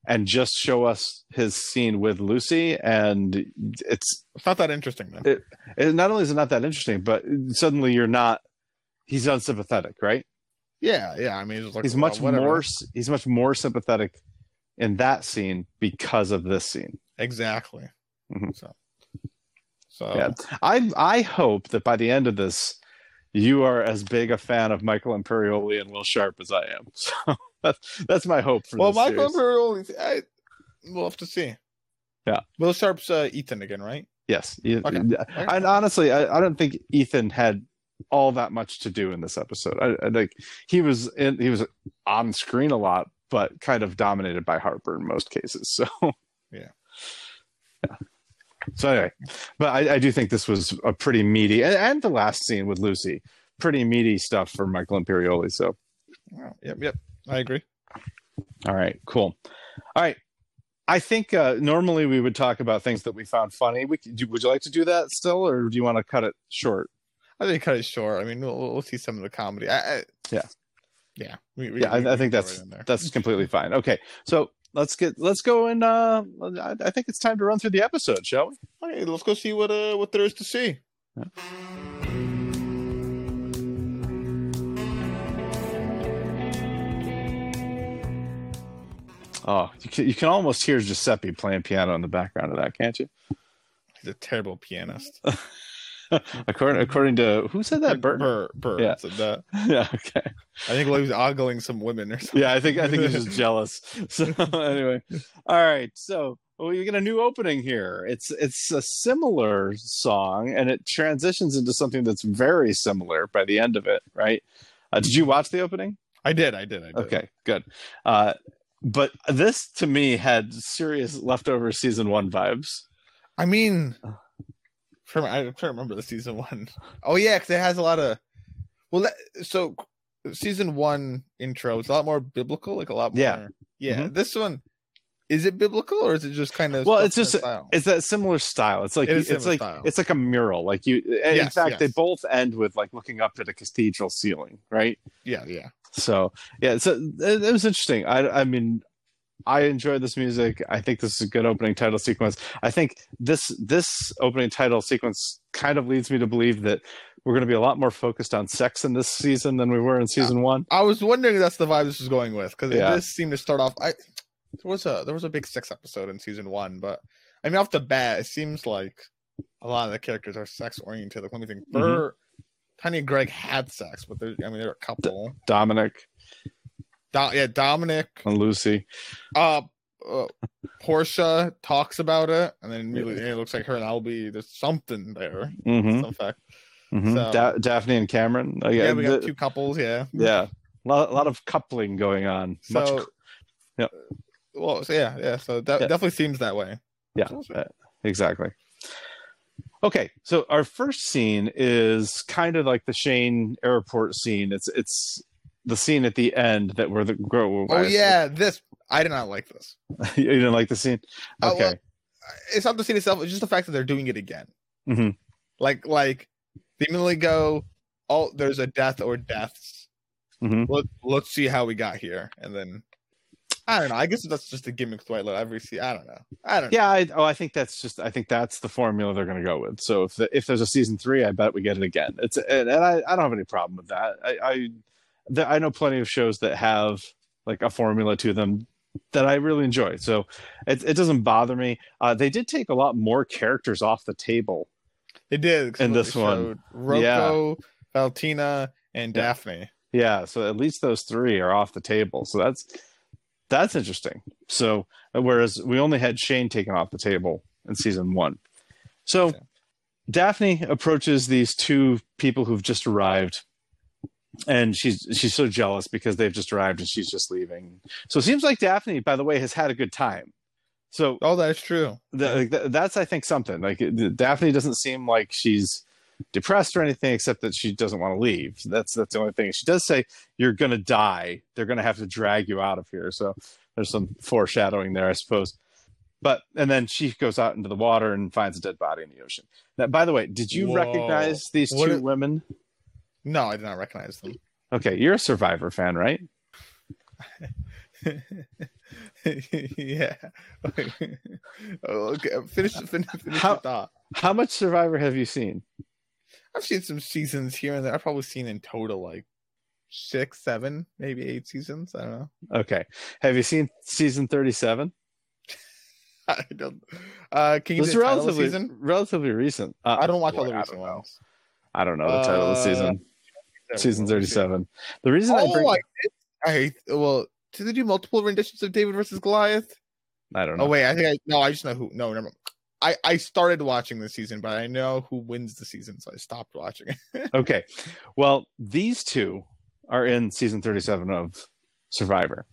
Speaker 1: and just show us his scene with Lucy, and it's
Speaker 2: It's not that interesting, then.
Speaker 1: It- it, not only is it not that interesting, but suddenly you're not. He's unsympathetic, right?
Speaker 2: yeah, yeah. I mean, it's like
Speaker 1: he's
Speaker 2: well,
Speaker 1: much
Speaker 2: whatever.
Speaker 1: more. He's much more sympathetic in that scene because of this scene.
Speaker 2: exactly.
Speaker 1: Mhm.
Speaker 2: So, so
Speaker 1: Yeah. I I hope that by the end of this, you are as big a fan of Michael Imperioli and Will Sharpe as I am. So that's that's my hope for this.
Speaker 2: well, Michael
Speaker 1: series.
Speaker 2: Imperioli, I we'll have to see.
Speaker 1: Yeah.
Speaker 2: Will Sharpe's uh, Ethan again, right?
Speaker 1: Yes,
Speaker 2: Okay.
Speaker 1: and honestly, I, I don't think Ethan had all that much to do in this episode. I, I think he was in, he was on screen a lot, but kind of dominated by Harper in most cases. So
Speaker 2: Yeah.
Speaker 1: yeah. So anyway, but I, I do think this was a pretty meaty, and, and the last scene with Lucy, pretty meaty stuff for Michael Imperioli. So
Speaker 2: Yep, yep. I agree.
Speaker 1: all right, cool. All right. I think uh, normally we would talk about things that we found funny. We, could- would you like to do that still, or do you want to cut it short?
Speaker 2: I think cut it short. I mean, we'll, we'll see some of the comedy. I, I,
Speaker 1: Yeah.
Speaker 2: yeah. We, we,
Speaker 1: yeah, I, I think that's that's completely fine. Okay, so let's get let's go and uh, I, I think it's time to run through the episode, shall we?
Speaker 2: Okay, let's go see what uh what there is to see.
Speaker 1: Oh, you can, you can almost hear Giuseppe playing piano in the background of that, can't you?
Speaker 2: He's a terrible pianist.
Speaker 1: according according to who said that? Bert.
Speaker 2: Burr, Burr
Speaker 1: Yeah.
Speaker 2: said that.
Speaker 1: Yeah. Okay.
Speaker 2: I think well, he was ogling some women or something.
Speaker 1: Yeah, I think I think he's just jealous. So anyway, all right. So well, you get a new opening here. It's it's a similar song, and it transitions into something that's very similar by the end of it. Right? Uh, did you watch the opening?
Speaker 2: I did. I did. I did.
Speaker 1: Okay, good. Uh, but this to me had serious leftover season one vibes.
Speaker 2: I mean, I'm trying to remember the season one. Oh yeah, because it has a lot of. Well, that, so season one intro is a lot more biblical, like a lot more.
Speaker 1: Yeah.
Speaker 2: yeah.
Speaker 1: Mhm.
Speaker 2: This one, is it biblical or is it just kind of?
Speaker 1: Well, it's just
Speaker 2: style?
Speaker 1: it's that similar style. It's like
Speaker 2: It
Speaker 1: it's like
Speaker 2: style.
Speaker 1: it's like a mural. Like you, in
Speaker 2: Yes,
Speaker 1: fact, they both end with like looking up at a cathedral ceiling, right?
Speaker 2: yeah, yeah.
Speaker 1: So yeah, so it, it was interesting. I I mean, I enjoy this music. I think this is a good opening title sequence. I think this this opening title sequence kind of leads me to believe that we're going to be a lot more focused on sex in this season than we were in season one.
Speaker 2: I was wondering if that's the vibe this was going with because
Speaker 1: Yeah.
Speaker 2: this seemed to start off. I there was a there was a big sex episode in season one, but I mean off the bat, it seems like a lot of the characters are sex oriented. Like let me think.
Speaker 1: Mm-hmm.
Speaker 2: Tanya and Greg had sex, but I mean they're a couple.
Speaker 1: Dominic
Speaker 2: Do- yeah, Dominic,
Speaker 1: and Lucy.
Speaker 2: uh, uh Portia talks about it, and then it looks like her and Albie. There's something there.
Speaker 1: hmm
Speaker 2: Some fact.
Speaker 1: hmm
Speaker 2: So-
Speaker 1: Da- Daphne and Cameron. Uh,
Speaker 2: Yeah, we got
Speaker 1: the-
Speaker 2: two couples. Yeah.
Speaker 1: yeah, a lot, a lot of coupling going on. Much
Speaker 2: So,
Speaker 1: Yep.
Speaker 2: well, so yeah, yeah. So that
Speaker 1: Yeah.
Speaker 2: definitely seems that way.
Speaker 1: Yeah, uh, exactly. Okay, so our first scene is kind of like the Shane airport scene. It's it's the scene at the end that where the girl.
Speaker 2: Oh yeah, this I did not like this.
Speaker 1: you didn't like the scene. Okay,
Speaker 2: well, It's not the scene itself. It's just the fact that they're doing it again.
Speaker 1: Mhm.
Speaker 2: Like like they immediately go, oh, there's a death or deaths.
Speaker 1: Mhm.
Speaker 2: Let, let's see how we got here, and then I don't know. I guess that's just a gimmick to White every see. I don't know. I don't. know.
Speaker 1: yeah. I, oh, I think that's just. I think that's the formula they're going to go with. So if the, if there's a season three, I bet we get it again. It's and, and I, I don't have any problem with that. I I, the, I know plenty of shows that have like a formula to them that I really enjoy. So it, it doesn't bother me. Uh, they did take a lot more characters off the table.
Speaker 2: It did they
Speaker 1: this one.
Speaker 2: Rocco, Valtina, and
Speaker 1: Yeah.
Speaker 2: Daphne.
Speaker 1: Yeah, so at least those three are off the table. So that's that's interesting. So whereas we only had Shane taken off the table in season one. So. Daphne approaches these two people who've just arrived and she's she's so jealous because they've just arrived and she's just leaving. So it seems like Daphne, by the way, has had a good time. So
Speaker 2: Oh, that's true.
Speaker 1: the, that's I think something like Daphne doesn't seem like she's depressed or anything except that she doesn't want to leave. That's that's the only thing. She does say you're going to die. They're going to have to drag you out of here. So there's some foreshadowing there, I suppose. But and then she goes out into the water and finds a dead body in the ocean. Now, by the way, did you
Speaker 2: Whoa.
Speaker 1: recognize these
Speaker 2: What
Speaker 1: two women?
Speaker 2: No, I did not recognize them.
Speaker 1: Okay, you're a Survivor fan, right?
Speaker 2: yeah. okay. Finish. Finish. Finish
Speaker 1: How-
Speaker 2: the thought.
Speaker 1: How much Survivor have you seen?
Speaker 2: I've seen some seasons here and there. I've probably seen in total like six, seven, maybe eight seasons. I don't know.
Speaker 1: Okay, have you seen season 37?
Speaker 2: I don't. Uh, can you
Speaker 1: This
Speaker 2: say
Speaker 1: is
Speaker 2: the title of the
Speaker 1: relatively
Speaker 2: season?
Speaker 1: relatively recent. Uh,
Speaker 2: I don't watch all the recent ones.
Speaker 1: I don't know the title of the
Speaker 2: Uh,
Speaker 1: season. Season
Speaker 2: we go. Let me see.
Speaker 1: 37. The reason I
Speaker 2: Oh,
Speaker 1: bring
Speaker 2: I. I hate. Well, did they do multiple renditions of David versus Goliath?
Speaker 1: I don't oh, know.
Speaker 2: Oh wait, I think I no. I just know who. No, never. mind. I I started watching the season, but I know who wins the season, so I stopped watching it.
Speaker 1: Okay. Well, these two are in season 37 of Survivor.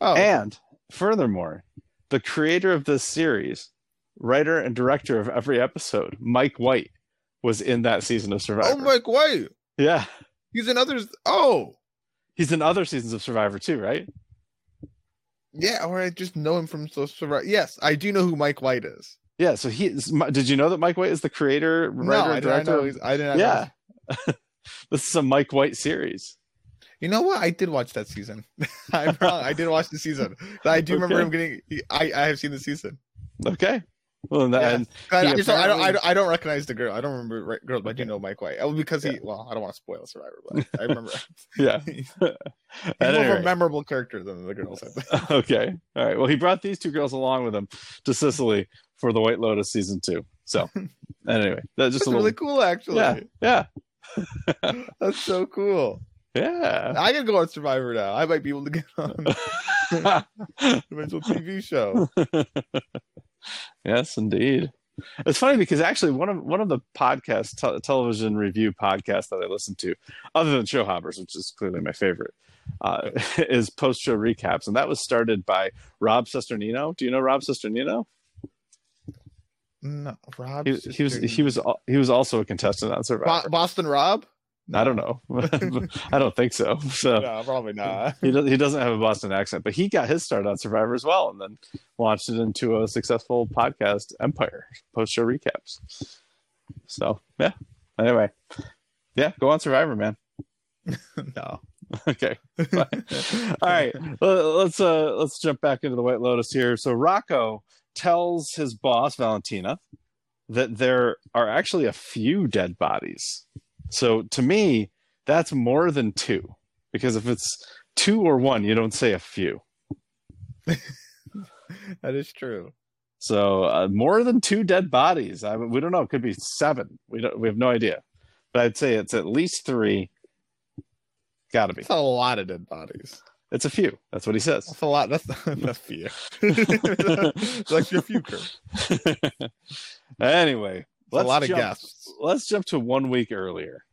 Speaker 2: Oh,
Speaker 1: And furthermore, the creator of this series, writer and director of every episode, Mike White, was in that season of Survivor.
Speaker 2: oh, Mike White.
Speaker 1: Yeah.
Speaker 2: He's in others. Oh,
Speaker 1: He's in other seasons of Survivor too, right?
Speaker 2: yeah. Or I just know him from Survivor. Yes, I do know who Mike White is.
Speaker 1: Yeah. So he is, did you know that Mike White is the creator,
Speaker 2: No,
Speaker 1: writer,
Speaker 2: I did not
Speaker 1: director?
Speaker 2: know. I did not.
Speaker 1: yeah. This is a Mike White series.
Speaker 2: You know what? I did watch that season. I'm wrong. I did watch the season. I do remember him getting. I I have seen the season.
Speaker 1: Okay. Well, and,
Speaker 2: Yeah.
Speaker 1: and
Speaker 2: I, I, don't- I don't. I don't. I don't recognize the girl. I don't remember right, girl, but I do know Mike White. Oh, because he.
Speaker 1: Yeah.
Speaker 2: Well, I don't want to spoil Survivor, but I remember.
Speaker 1: yeah.
Speaker 2: he's more of a memorable character than the girls.
Speaker 1: Okay. All right. Well, he brought these two girls along with him to Sicily for the White Lotus season two. So, anyway, that's just
Speaker 2: That's
Speaker 1: a little.
Speaker 2: really cool, actually.
Speaker 1: yeah. Yeah.
Speaker 2: That's so cool.
Speaker 1: Yeah.
Speaker 2: I can go on Survivor now. I might be able to get on eventual TV show.
Speaker 1: Yes, indeed. It's funny because actually one of one of the podcast te- television review podcasts that I listen to, other than Show Hoppers, which is clearly my favorite, uh, is post show recaps, and that was started by Rob Cesternino. Do you know Rob Cesternino?
Speaker 2: No, Rob.
Speaker 1: He, he was he was he was also a contestant on Survivor.
Speaker 2: Bo- Boston Rob.
Speaker 1: I don't know. I don't think so. So
Speaker 2: No, probably not.
Speaker 1: he does, he doesn't have a Boston accent, but he got his start on Survivor as well, and then launched it into a successful podcast empire, post show recaps. So yeah. Anyway, yeah, go on Survivor, man.
Speaker 2: no.
Speaker 1: okay. All right. Let's uh let's jump back into the White Lotus here. So Rocco tells his boss Valentina that there are actually a few dead bodies. So to me, that's more than two. Because if it's two or one, you don't say a few.
Speaker 2: That is true.
Speaker 1: So uh, more than two dead bodies. I we don't know. It could be seven. We don't. We have no idea. But I'd say it's at least three. Got to be.
Speaker 2: That's a lot of dead bodies.
Speaker 1: It's a few. That's what he says.
Speaker 2: That's a lot. That's a few. It's like your few crew.
Speaker 1: anyway,
Speaker 2: That's a
Speaker 1: let's
Speaker 2: lot of
Speaker 1: jump,
Speaker 2: guests.
Speaker 1: Let's jump to one week earlier.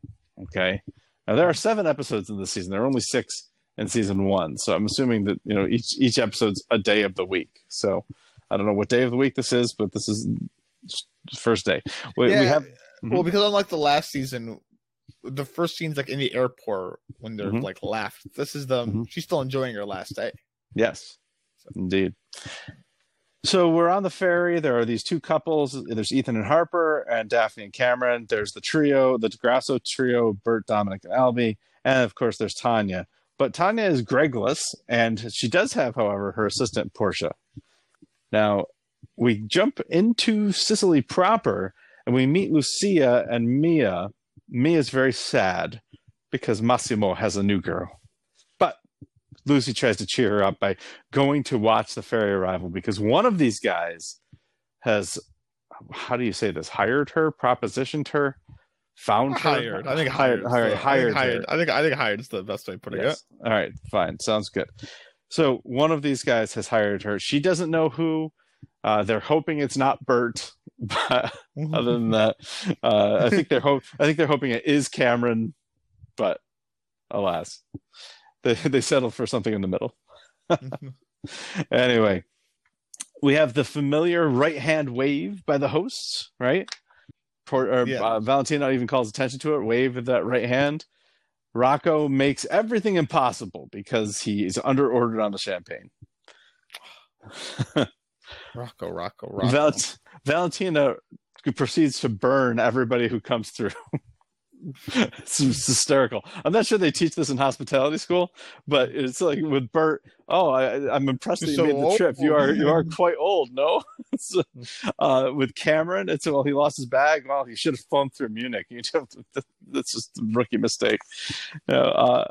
Speaker 1: Okay. Now there are seven episodes in the season. There are only six in season one, so I'm assuming that you know each each episode's a day of the week. So I don't know what day of the week this is, but this is first day. We, we
Speaker 2: Yeah,
Speaker 1: have
Speaker 2: Well, because unlike the last season, the first scene's like in the airport when they're
Speaker 1: Mhm.
Speaker 2: like left. This is the
Speaker 1: Mhm.
Speaker 2: she's still enjoying her last day.
Speaker 1: Yes, indeed. So we're on the ferry. There are these two couples. There's Ethan and Harper, and Daphne and Cameron. There's the trio, the Di Grasso trio, Bert, Dominic, and Albie, and of course there's Tanya. But Tanya is Gregless, and she does have, however, her assistant Portia. Now we jump into Sicily proper, and we meet Lucia and Mia. Mia's very sad because Massimo has a new girl, Lucy tries to cheer her up by going to watch the ferry arrival because one of these guys has how do you say this hired her propositioned her found her
Speaker 2: Hired. I think
Speaker 1: hired
Speaker 2: hired.
Speaker 1: hired,
Speaker 2: I think
Speaker 1: hired, her.
Speaker 2: I think I think hired is the best way of putting
Speaker 1: Yes. all right fine sounds good so one of these guys has hired her she doesn't know who uh, they're hoping it's not bert but other than that uh, i think they're hope i think they're hoping it is cameron but alas they, they settled for something in the middle anyway, we have the familiar right hand wave by the hosts, right? Por- or,
Speaker 2: Yeah.
Speaker 1: uh, Valentino even calls attention to it. Wave of that right hand. Rocco makes everything impossible because he is under ordered on the champagne.
Speaker 2: Rocco, Rocco, Rocco.
Speaker 1: Val- Valentina proceeds to burn everybody who comes through. It's, it's hysterical. I'm not sure they teach this in hospitality school, but it's like with Bert. Oh, I, I'm impressed that you
Speaker 2: so
Speaker 1: made the
Speaker 2: old.
Speaker 1: trip. You are you are quite old. No, So, uh, with Cameron, it's well he lost his bag. Well, he should have flown through Munich. You know, that's just a rookie mistake. You know, uh,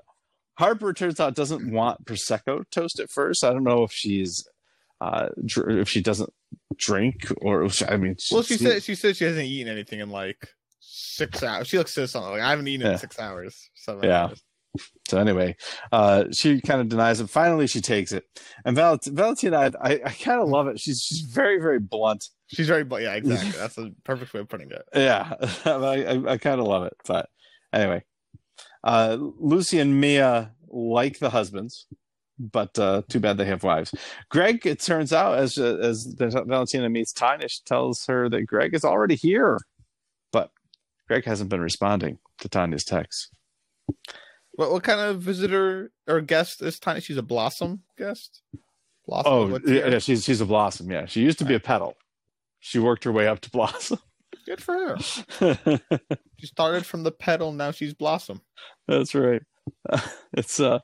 Speaker 1: Harper turns out doesn't want prosecco toast at first. I don't know if she's uh, dr- if she doesn't drink or she- I mean,
Speaker 2: well, she
Speaker 1: she's-
Speaker 2: said she said she hasn't eaten anything in like six hours. She looks so something like I haven't eaten
Speaker 1: Yeah.
Speaker 2: in six hours. Seven
Speaker 1: Yeah.
Speaker 2: hours.
Speaker 1: So anyway, uh, she kind of denies it. Finally, she takes it. And Val- Valentina, I, I, I kind of love it. She's she's very very blunt.
Speaker 2: She's very, but yeah, exactly. That's the perfect way of putting it.
Speaker 1: Yeah, I I, I kind of love it. But anyway, uh, Lucy and Mia like the husbands, but uh, too bad they have wives. Greg, it turns out, as as Valentina meets Tanya, she tells her that Greg is already here, but Greg hasn't been responding to Tanya's texts.
Speaker 2: What what kind of visitor or guest is Tanya? She's a blossom guest. Blossom.
Speaker 1: Oh, yeah, she's she's a blossom. Yeah, she used to be a petal. She worked her way up to blossom.
Speaker 2: good for her. She started from the petal. Now she's blossom.
Speaker 1: That's right. It's uh,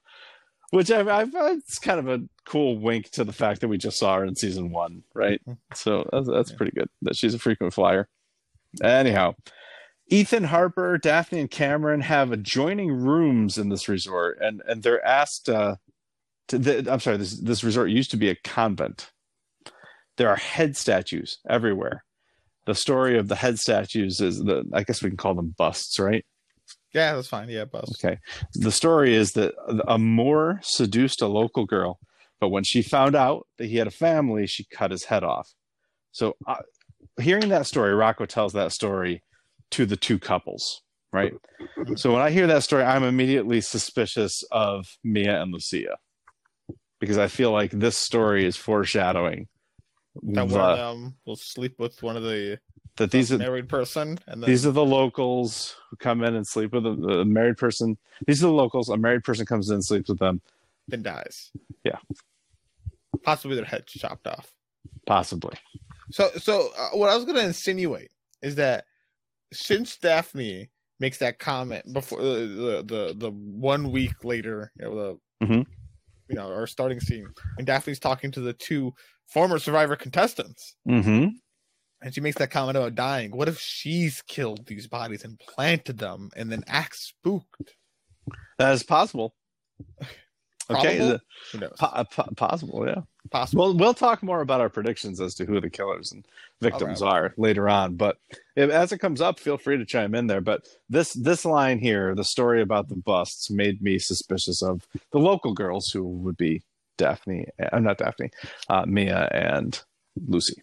Speaker 1: which I, I it's kind of a cool wink to the fact that we just saw her in season one, right? So that's that's
Speaker 2: Yeah.
Speaker 1: pretty good that she's a frequent flyer. Anyhow, Ethan Harper, Daphne, and Cameron have adjoining rooms in this resort, and and they're asked uh, to. The, I'm sorry, this this resort used to be a convent. There are head statues everywhere. The story of the head statues is the I guess we can call them busts, right?
Speaker 2: Yeah, that's fine. Yeah, busts.
Speaker 1: Okay. The story is that a Moor seduced a local girl, but when she found out that he had a family, she cut his head off. So, uh, hearing that story, Rocco tells that story to the two couples, right? So when I hear that story, I'm immediately suspicious of Mia and Lucia because I feel like this story is foreshadowing
Speaker 2: That
Speaker 1: the-
Speaker 2: one of them will sleep with one of the
Speaker 1: that these are
Speaker 2: married person, and then
Speaker 1: these are the locals who come in and sleep with a, a married person. These are the locals. A married person comes in and sleeps with them,
Speaker 2: then dies.
Speaker 1: Yeah.
Speaker 2: possibly their head chopped off.
Speaker 1: possibly.
Speaker 2: So, so uh, what I was going to insinuate is that since Daphne makes that comment before uh, the the the one week later, you know, the
Speaker 1: Mhm.
Speaker 2: you know our starting scene, and Daphne's talking to the two former Survivor contestants,
Speaker 1: Mm-hmm.
Speaker 2: and she makes that comment about dying. What if she's killed these bodies and planted them, and then acts spooked?
Speaker 1: That is possible. Okay,
Speaker 2: Probable?
Speaker 1: the-
Speaker 2: Who knows?
Speaker 1: po- uh, po- possible. Yeah.
Speaker 2: Possible.
Speaker 1: Well, we'll talk more about our predictions as to who the killers and victims
Speaker 2: All
Speaker 1: are later on. But if, as it comes up, feel free to chime in there. But this this line here, the story about the busts, made me suspicious of the local girls who would be Daphne. I'm not Daphne, uh, Mia and Lucy.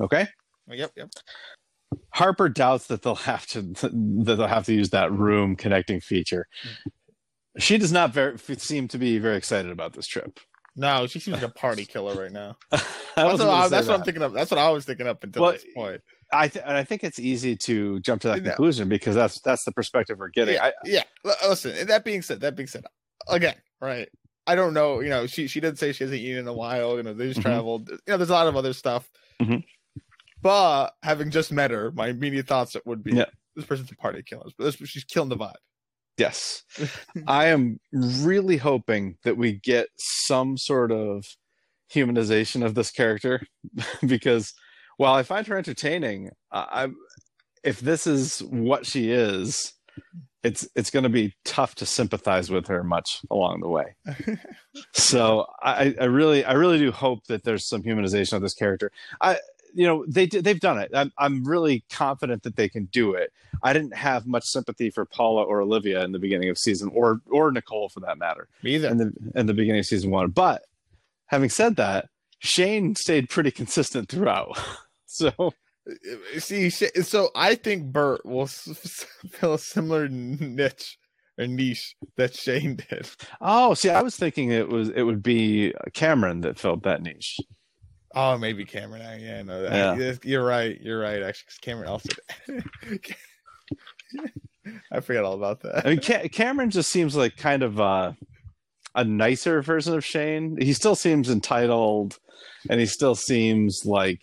Speaker 1: Okay.
Speaker 2: Yep. Yep.
Speaker 1: Harper doubts that they'll have to that they'll have to use that room connecting feature. She does not very, seem to be very excited about this trip.
Speaker 2: No, she seems like a party killer right now. That's, what, I, that's what I'm thinking of. That's what I was thinking up until
Speaker 1: Well,
Speaker 2: this point.
Speaker 1: I th- and I think it's easy to jump to that
Speaker 2: No.
Speaker 1: conclusion because that's that's the perspective we're getting.
Speaker 2: yeah,
Speaker 1: I,
Speaker 2: yeah. Listen, that being said, that being said, again, right? I don't know. You know, she she did say she hasn't eaten in a while. You know, they just
Speaker 1: Mhm.
Speaker 2: traveled. You know, there's a lot of other stuff.
Speaker 1: Mhm.
Speaker 2: But having just met her, my immediate thoughts would be,
Speaker 1: Yeah.
Speaker 2: this person's a party killer. But this, she's killing the vibe.
Speaker 1: Yes, I am really hoping that we get some sort of humanization of this character because while I find her entertaining, I, if this is what she is, it's it's going to be tough to sympathize with her much along the way. so I, I really I really do hope that there's some humanization of this character. I you know they they've done it. I'm I'm really confident that they can do it. I didn't have much sympathy for Paula or Olivia in the beginning of season or or Nicole for that matter
Speaker 2: Me either.
Speaker 1: in the in the beginning of season one. But having said that, Shane stayed pretty consistent throughout. so
Speaker 2: Uh, See, so I think Bert will fill a similar niche or niche that Shane did.
Speaker 1: oh, see, I was thinking it was it would be Cameron that filled that niche.
Speaker 2: Oh, maybe Cameron. I- Yeah, no, that,
Speaker 1: Yeah.
Speaker 2: you're right. You're right. Actually, because Cameron also. I forgot all about that.
Speaker 1: I mean, Ca- Cameron just seems like kind of uh, a nicer version of Shane. He still seems entitled, and he still seems like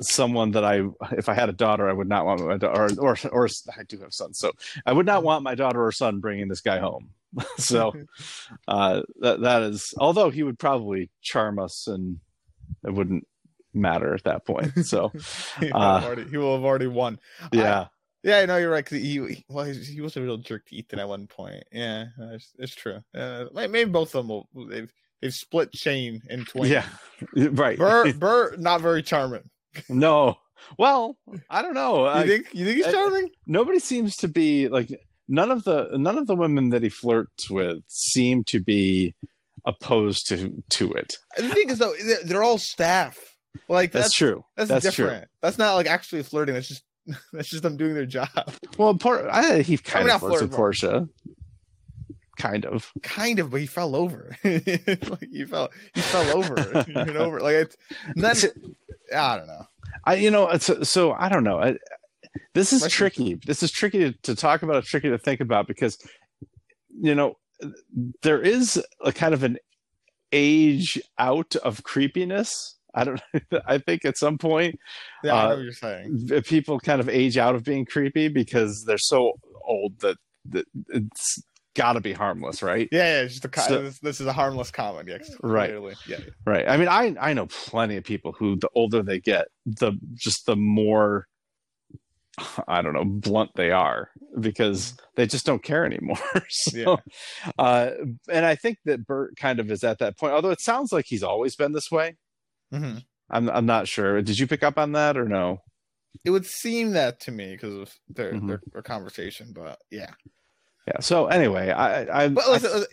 Speaker 1: someone that I, if I had a daughter, I would not want my daughter, or, or or I do have sons, so I would not want my daughter or son bringing this guy home. so uh, that that is, although he would probably charm us, and it wouldn't matter at that point. So
Speaker 2: he, will
Speaker 1: uh,
Speaker 2: have already, he will have already won.
Speaker 1: yeah,
Speaker 2: Yeah, I know you're right. Cause he, well, he, was a real jerk to Ethan at one point. Yeah, it's, it's true. Uh, may- maybe both of them will. They've they've split Shane in twain.
Speaker 1: yeah, right.
Speaker 2: Bert, Bert, not very charming.
Speaker 1: no, well, I don't know.
Speaker 2: You
Speaker 1: I-
Speaker 2: think you think he's
Speaker 1: I-
Speaker 2: charming?
Speaker 1: nobody seems to be like none of the none of the women that he flirts with seem to be opposed to to it.
Speaker 2: the thing is though, they're, all staff. Like
Speaker 1: That's,
Speaker 2: that's
Speaker 1: true.
Speaker 2: that's,
Speaker 1: That's
Speaker 2: different. That's not like actually flirting. That's just that's just them doing their job.
Speaker 1: Well, Por- I, he kind
Speaker 2: not
Speaker 1: of flirts with Portia. Kind of.
Speaker 2: Kind of, but he fell over. like he fell he fell over. he went over. Like it's none, I don't know.
Speaker 1: I you know it's, so I don't know. I, this is tricky. This is tricky to, to talk about. It's tricky to think about because you know there is a kind of an age out of creepiness. I don't. I think at some point
Speaker 2: Yeah, I know
Speaker 1: Uh,
Speaker 2: what you're saying.
Speaker 1: people kind of age out of being creepy because they're so old that, that it's got to be harmless, right?
Speaker 2: Yeah, yeah, it's just a
Speaker 1: so-
Speaker 2: this, this is a harmless comedy.
Speaker 1: Right.
Speaker 2: yeah.
Speaker 1: Right. I mean, I I know plenty of people who the older they get, the just the more I don't know blunt they are because they just don't care anymore. so,
Speaker 2: Yeah.
Speaker 1: uh, and I think that Bert kind of is at that point. Although it sounds like he's always been this way.
Speaker 2: Mhm.
Speaker 1: I'm I'm not sure. Did you pick up on that or no?
Speaker 2: It would seem that to me because of their,
Speaker 1: Mhm.
Speaker 2: their their conversation, but yeah.
Speaker 1: Yeah. So anyway, I I,
Speaker 2: But
Speaker 1: I
Speaker 2: listen, listen,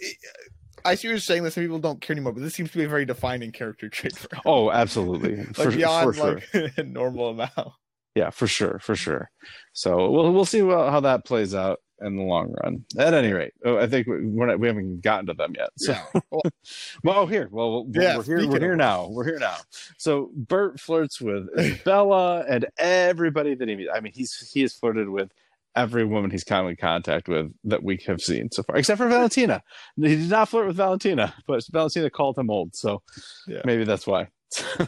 Speaker 2: I see you're saying that some people don't care anymore, but this seems to be a very defining character trait for him.
Speaker 1: Oh, absolutely.
Speaker 2: like
Speaker 1: for,
Speaker 2: beyond
Speaker 1: for sure.
Speaker 2: like a normal amount.
Speaker 1: Yeah, for sure, for sure. So we'll we'll see how that plays out in the long run. At any rate, oh, I think we- we're not, we haven't gotten to them yet. So
Speaker 2: Yeah. Well,
Speaker 1: Well, here. Well, we're,
Speaker 2: Yeah,
Speaker 1: we're here. We're here now. We're here now. So Bert flirts with Bella and everybody that he meets. I mean, he's he has flirted with every woman he's come in contact with that we have seen so far, except for Valentina. He did not flirt with Valentina, but Valentina called him old, so
Speaker 2: Yeah.
Speaker 1: maybe that's why.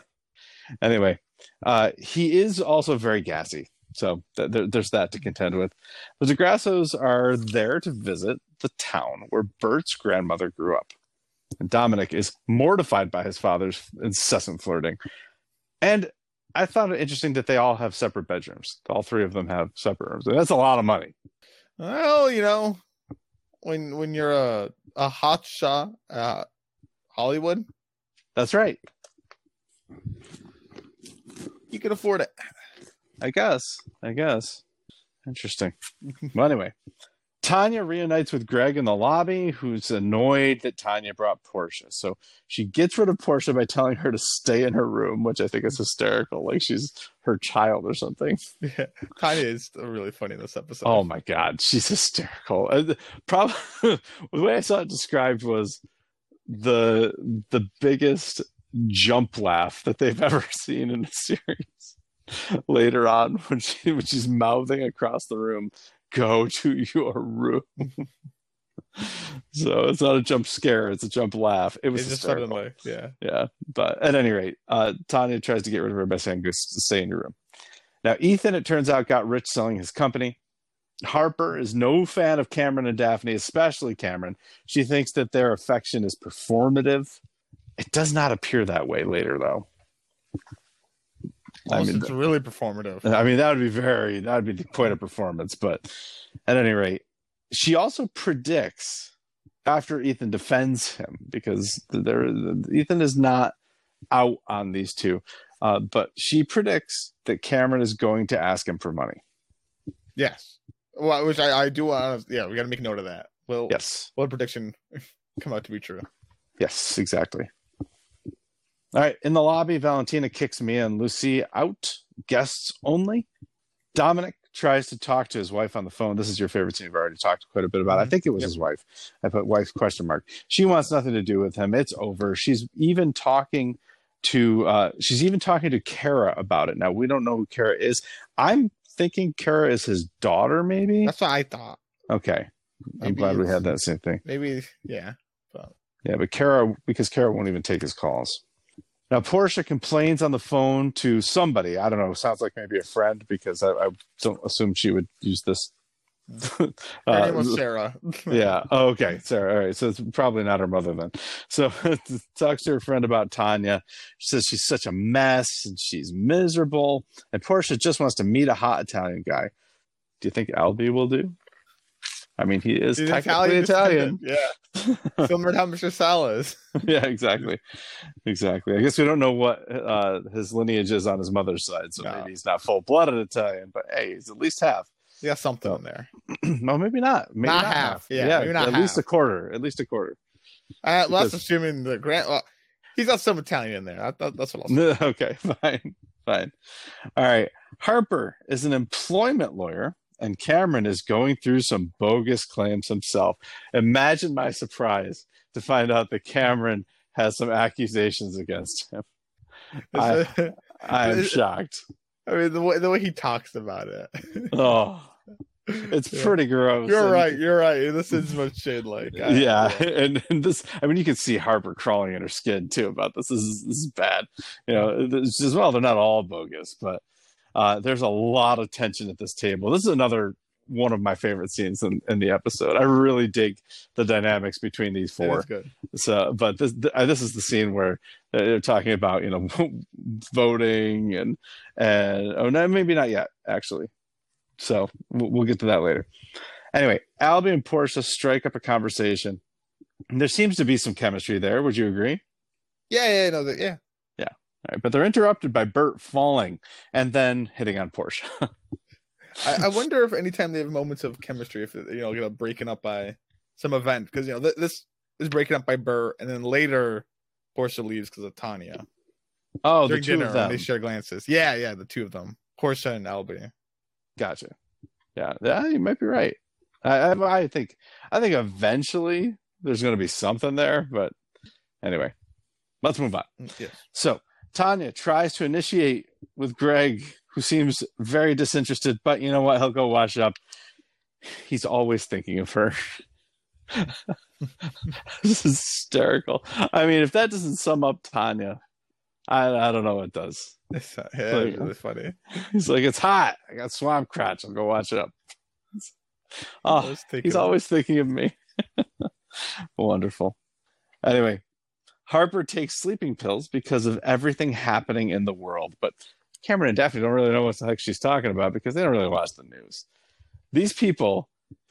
Speaker 1: anyway, uh, he is also very gassy. So th- there- there's that to contend with. The Di Grassos are there to visit the town where Bert's grandmother grew up. And Dominic is mortified by his father's incessant flirting. And I found it interesting that they all have separate bedrooms. All three of them have separate rooms. That's a lot of money.
Speaker 2: well, you know, when when you're a a hot shot uh Hollywood,
Speaker 1: That's right.
Speaker 2: You can afford it.
Speaker 1: I guess. I guess. Interesting. well, anyway, Tanya reunites with Greg in the lobby, who's annoyed that Tanya brought Portia. So she gets rid of Portia by telling her to stay in her room, which I think is hysterical. Like she's her child or something.
Speaker 2: Yeah. Tanya is really funny in this episode.
Speaker 1: Oh my god, she's hysterical. Uh, Probably the way I saw it described was the the biggest jump laugh that they've ever seen in a series. Later on, when she when she's mouthing across the room, "Go to your room." so it's not a jump scare; it's a jump laugh. It was
Speaker 2: it's just
Speaker 1: hysterical.
Speaker 2: suddenly, yeah.
Speaker 1: Yeah, but at any rate, uh, Tanya tries to get rid of her by saying, "Go s- stay in your room." Now, Ethan, it turns out, got rich selling his company. Harper is no fan of Cameron and Daphne, especially Cameron. She thinks that their affection is performative. It does not appear that way later, though. I mean,
Speaker 2: it's really performative.
Speaker 1: I mean, that would be very, that would be quite a performance. But at any rate, she also predicts after Ethan defends him because there, Ethan is not out on these two, uh, but she predicts that Cameron is going to ask him for money.
Speaker 2: Yes. Well, which I, I do want. Yeah, we got to make note of that. Will
Speaker 1: Yes,
Speaker 2: will the prediction come out to be true?
Speaker 1: yes, exactly. All right, in the lobby, Valentina kicks Mia and Lucy out, guests only. Dominic tries to talk to his wife on the phone. This is your favorite scene we've already talked quite a bit about. I
Speaker 2: Mhm.
Speaker 1: think it was
Speaker 2: Yep.
Speaker 1: his wife. I put wife question mark. She wants nothing to do with him. It's over. She's even talking to uh she's even talking to Kara about it. Now we don't know who Kara is. I'm thinking Kara is his daughter, maybe.
Speaker 2: That's what I thought.
Speaker 1: Okay. I'm glad we had that same thing.
Speaker 2: Maybe, yeah.
Speaker 1: Yeah, but Kara, because Kara won't even take his calls. Now, Portia complains on the phone to somebody. I don't know. Sounds like maybe a friend because I, I don't assume she would use this.
Speaker 2: Her
Speaker 1: Uh,
Speaker 2: name was Sarah.
Speaker 1: yeah. Oh, okay. Sorry. All right. So it's probably not her mother then. So talks to her friend about Tanya. She says she's such a mess and she's miserable. And Portia just wants to meet a hot Italian guy. Do you think Albie will do? I mean, he is technically Italian.
Speaker 2: descendant, Yeah. Similar to how Mr. Sala is.
Speaker 1: yeah, exactly, exactly. I guess we don't know what uh, his lineage is on his mother's side, so
Speaker 2: No.
Speaker 1: maybe he's not full blooded Italian, but hey, he's at least half.
Speaker 2: Yeah, something
Speaker 1: So-
Speaker 2: in there.
Speaker 1: well, maybe not. Maybe
Speaker 2: Not
Speaker 1: not,
Speaker 2: half. Yeah, maybe not
Speaker 1: at least a quarter. At least a quarter.
Speaker 2: Uh, that's assuming the grant. Well, he's got some Italian in there. That, that, that's what I'll say.
Speaker 1: okay, fine, fine. All right. Harper is an employment lawyer, and Cameron is going through some bogus claims himself. Imagine my surprise to find out that Cameron has some accusations against him. I- I am
Speaker 2: Is-
Speaker 1: shocked.
Speaker 2: I mean, the way the way he talks about it.
Speaker 1: Oh, it's
Speaker 2: Yeah.
Speaker 1: pretty gross.
Speaker 2: You're
Speaker 1: And-
Speaker 2: right. You're right. This is much shade like. I-
Speaker 1: yeah, and, and this, I mean, you can see Harper crawling in her skin too about this. This is, this is bad. You know, it's as well, they're not all bogus, but uh, there's a lot of tension at this table. This is another one of my favorite scenes in, in the episode. I really dig the dynamics between these four.
Speaker 2: good.
Speaker 1: So, but this th- uh, this is the scene where they're talking about you know voting and and oh no maybe not yet actually. So we'll, we'll get to that later. Anyway, Albie and Portia strike up a conversation. There seems to be some chemistry there. Would you agree?
Speaker 2: Yeah, yeah, no, yeah.
Speaker 1: Right, but they're interrupted by Bert falling and then hitting on Portia.
Speaker 2: I, I wonder if anytime they have moments of chemistry, if you know, you know, breaking up by some event, because you know th- this is breaking up by Bert, and then later Portia leaves because of Tanya.
Speaker 1: Oh, the two
Speaker 2: dinner,
Speaker 1: of them.
Speaker 2: they share glances. Yeah, yeah, the two of them, Portia and Albie.
Speaker 1: Gotcha. Yeah, yeah, you might be right. I, I, I think, I think eventually there's going to be something there, but anyway, let's move on.
Speaker 2: Mm, Yes.
Speaker 1: So Tanya tries to initiate with Greg, who seems very disinterested, but you know what? He'll go wash up. He's always thinking of her. this is hysterical. I mean, if that doesn't sum up Tanya, I, I don't know what does.
Speaker 2: It's, yeah,
Speaker 1: Like-
Speaker 2: it's really funny.
Speaker 1: He's like, it's hot. I got swamp crotch. I'll go wash up. Oh, he's
Speaker 2: of-
Speaker 1: always thinking of me. Wonderful. Anyway, Harper takes sleeping pills because of everything happening in the world, but Cameron and Daphne don't really know what the heck she's talking about because they don't really watch the news. These people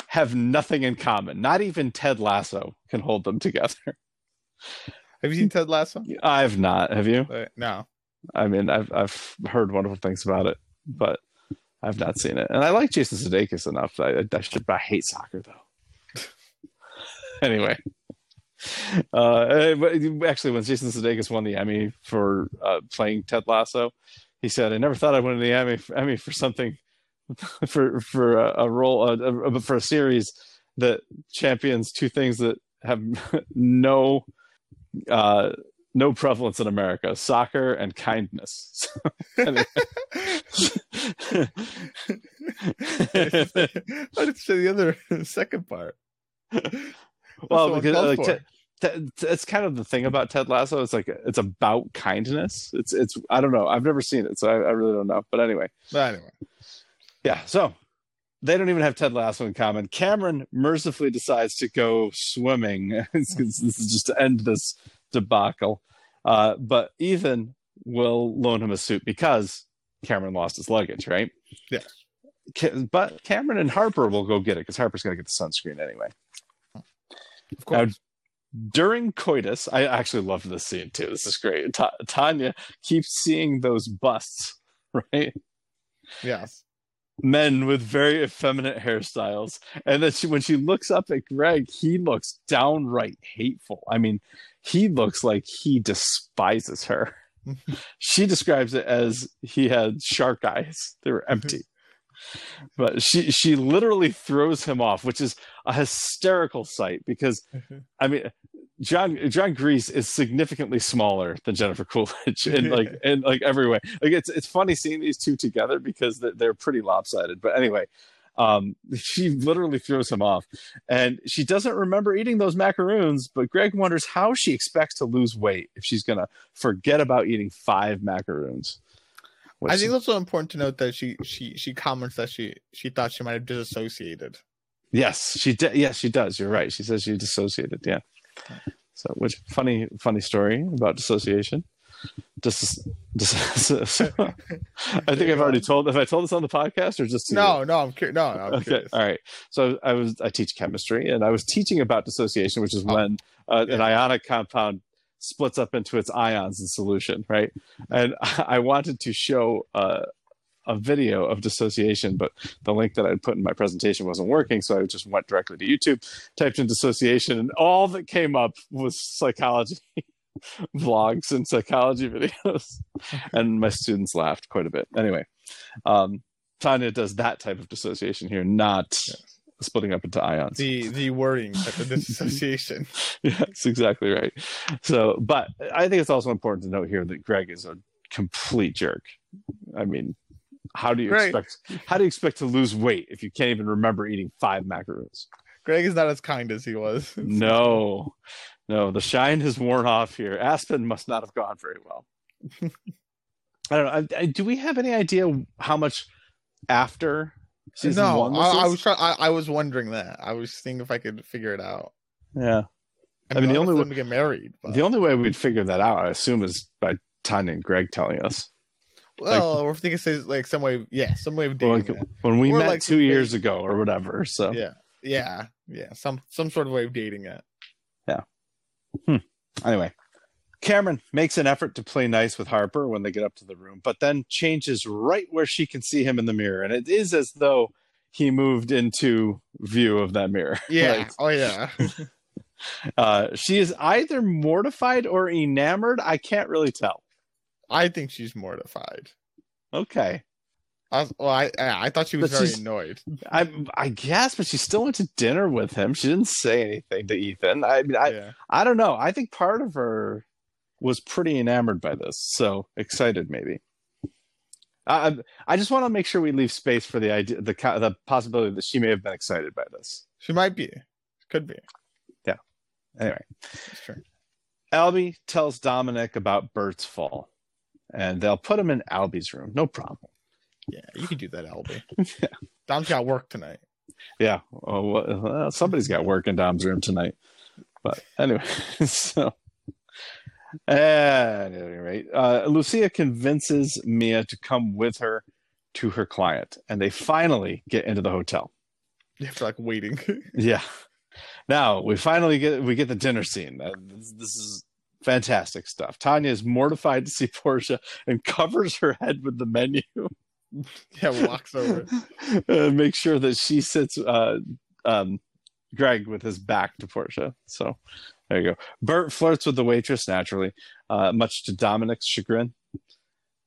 Speaker 1: have nothing in common. Not even Ted Lasso can hold them together.
Speaker 2: Have you seen Ted Lasso?
Speaker 1: I've not. Have you?
Speaker 2: Uh, no.
Speaker 1: I mean, I've I've heard wonderful things about it, but I've not seen it. And I like Jason Sudeikis enough. I, I should. I hate soccer though. anyway, uh, but actually, when Jason Sudeikis won the Emmy for uh, playing Ted Lasso, he said, "I never thought I'd win the Emmy Emmy for something for for a, a role uh, uh, for a series that champions two things that have no." Uh, no prevalence in America: soccer and kindness.
Speaker 2: I didn't say the other second part.
Speaker 1: well, because like,
Speaker 2: I'm
Speaker 1: Ted- kind of the thing about Ted Lasso. It's like it's about kindness. It's it's I don't know. I've never seen it, so I, I really don't know. But anyway,
Speaker 2: But anyway,
Speaker 1: yeah. So they don't even have Ted Lasso in common. Cameron mercifully decides to go swimming. This is just to end this debacle. Uh, but Ethan will loan him a suit because Cameron lost his luggage, right? Yeah. But Cameron and Harper will go get it because Harper's going to get the sunscreen anyway.
Speaker 2: of course.
Speaker 1: During coitus, I actually love this scene too. This is great. Ta- Tanya keeps seeing those busts, right?
Speaker 2: yes.
Speaker 1: men with very effeminate hairstyles and then she when she looks up at greg he looks downright hateful i mean he looks like he despises her she describes it as he had shark eyes they were empty mm-hmm. But she she literally throws him off which is a hysterical sight because i mean John Jon Gries is significantly smaller than Jennifer Coolidge in like in like every way. Like it's it's funny seeing these two together because they're, they're pretty lopsided. But anyway, um, she literally throws him off, and she doesn't remember eating those macaroons. But Greg wonders how she expects to lose weight if she's gonna forget about eating five macaroons.
Speaker 2: I think it's also important to note that she she she comments that she she thought she might have disassociated.
Speaker 1: Yes, she did. Yes, she does. You're right. She says she dissociated. Yeah. So, which funny, funny story about dissociation. Dis, dis, I think I've already told. Have I told this on the podcast or just to you?
Speaker 2: No, no, I'm curious. No, no, I'm
Speaker 1: Okay.
Speaker 2: curious.
Speaker 1: All right. So I was I teach chemistry and I was teaching about dissociation, which is
Speaker 2: Oh.
Speaker 1: when uh, an ionic compound splits up into its ions in solution, right? And I wanted to show uh, a video of dissociation, but the link that I'd put in my presentation wasn't working, so I just went directly to YouTube, typed in dissociation, and all that came up was psychology vlogs and psychology videos, and my students laughed quite a bit. Anyway, um, Tanya does that type of dissociation here, not splitting up into ions.
Speaker 2: The the wording of the disassociation.
Speaker 1: yeah, that's exactly right. So, but I think it's also important to note here that Greg is a complete jerk. I mean, how do you
Speaker 2: Right.
Speaker 1: expect how do you expect to lose weight if you can't even remember eating five macaroons?
Speaker 2: Greg is not as kind as he was.
Speaker 1: No, no, the shine has worn off here. Aspen must not have gone very well. I don't know. I, I, do we have any idea how much after season
Speaker 2: no,
Speaker 1: one?
Speaker 2: I, I was try- I, I was wondering that. I was seeing if I could figure it out.
Speaker 1: yeah.
Speaker 2: I
Speaker 1: I mean,
Speaker 2: mean,
Speaker 1: the only way-
Speaker 2: to get married. But,
Speaker 1: The only way we'd figure that out, I assume, is by Tanya and Greg telling us.
Speaker 2: well, or if they could say like some way, yeah, some way of dating.
Speaker 1: like,
Speaker 2: it.
Speaker 1: when we
Speaker 2: Or
Speaker 1: met
Speaker 2: like
Speaker 1: two years ago or whatever. So
Speaker 2: Yeah, yeah, yeah, some some sort of way of dating it. Yeah. Hmm.
Speaker 1: Anyway, Cameron makes an effort to play nice with Harper when they get up to the room, but then changes right where she can see him in the mirror, and it is as though he moved into view of that mirror.
Speaker 2: Yeah.
Speaker 1: Like,
Speaker 2: oh yeah.
Speaker 1: Uh, she is either mortified or enamored. I can't really tell.
Speaker 2: I think she's mortified.
Speaker 1: Okay.
Speaker 2: I was, well, I I thought she was
Speaker 1: But
Speaker 2: very annoyed.
Speaker 1: I I guess, but she still went to dinner with him. She didn't say anything to Ethan. I mean, I
Speaker 2: yeah.
Speaker 1: I don't know. I think part of her was pretty enamored by this, so excited maybe. I I just want to make sure we leave space for the idea, the the possibility that she may have been excited by this.
Speaker 2: She might be. Could be.
Speaker 1: Yeah.
Speaker 2: Anyway, true.
Speaker 1: Albie tells Dominic about Bert's fall, and they'll put him in Albie's room. No problem.
Speaker 2: Yeah, you can do that, Albie. Dom's got work tonight.
Speaker 1: Yeah. Oh, well, well, somebody's got work in Dom's room tonight. But anyway, so at any rate, uh, Lucia convinces Mia to come with her to her client, and they finally get into the hotel.
Speaker 2: After like waiting.
Speaker 1: Yeah. Now we finally get we get the dinner scene. Uh, this, this is fantastic stuff. Tanya is mortified to see Portia and covers her head with the menu.
Speaker 2: yeah, walks over.
Speaker 1: uh, make sure that she sits uh, um, Greg with his back to Portia. So there you go. Bert flirts with the waitress naturally, uh, much to Dominic's chagrin.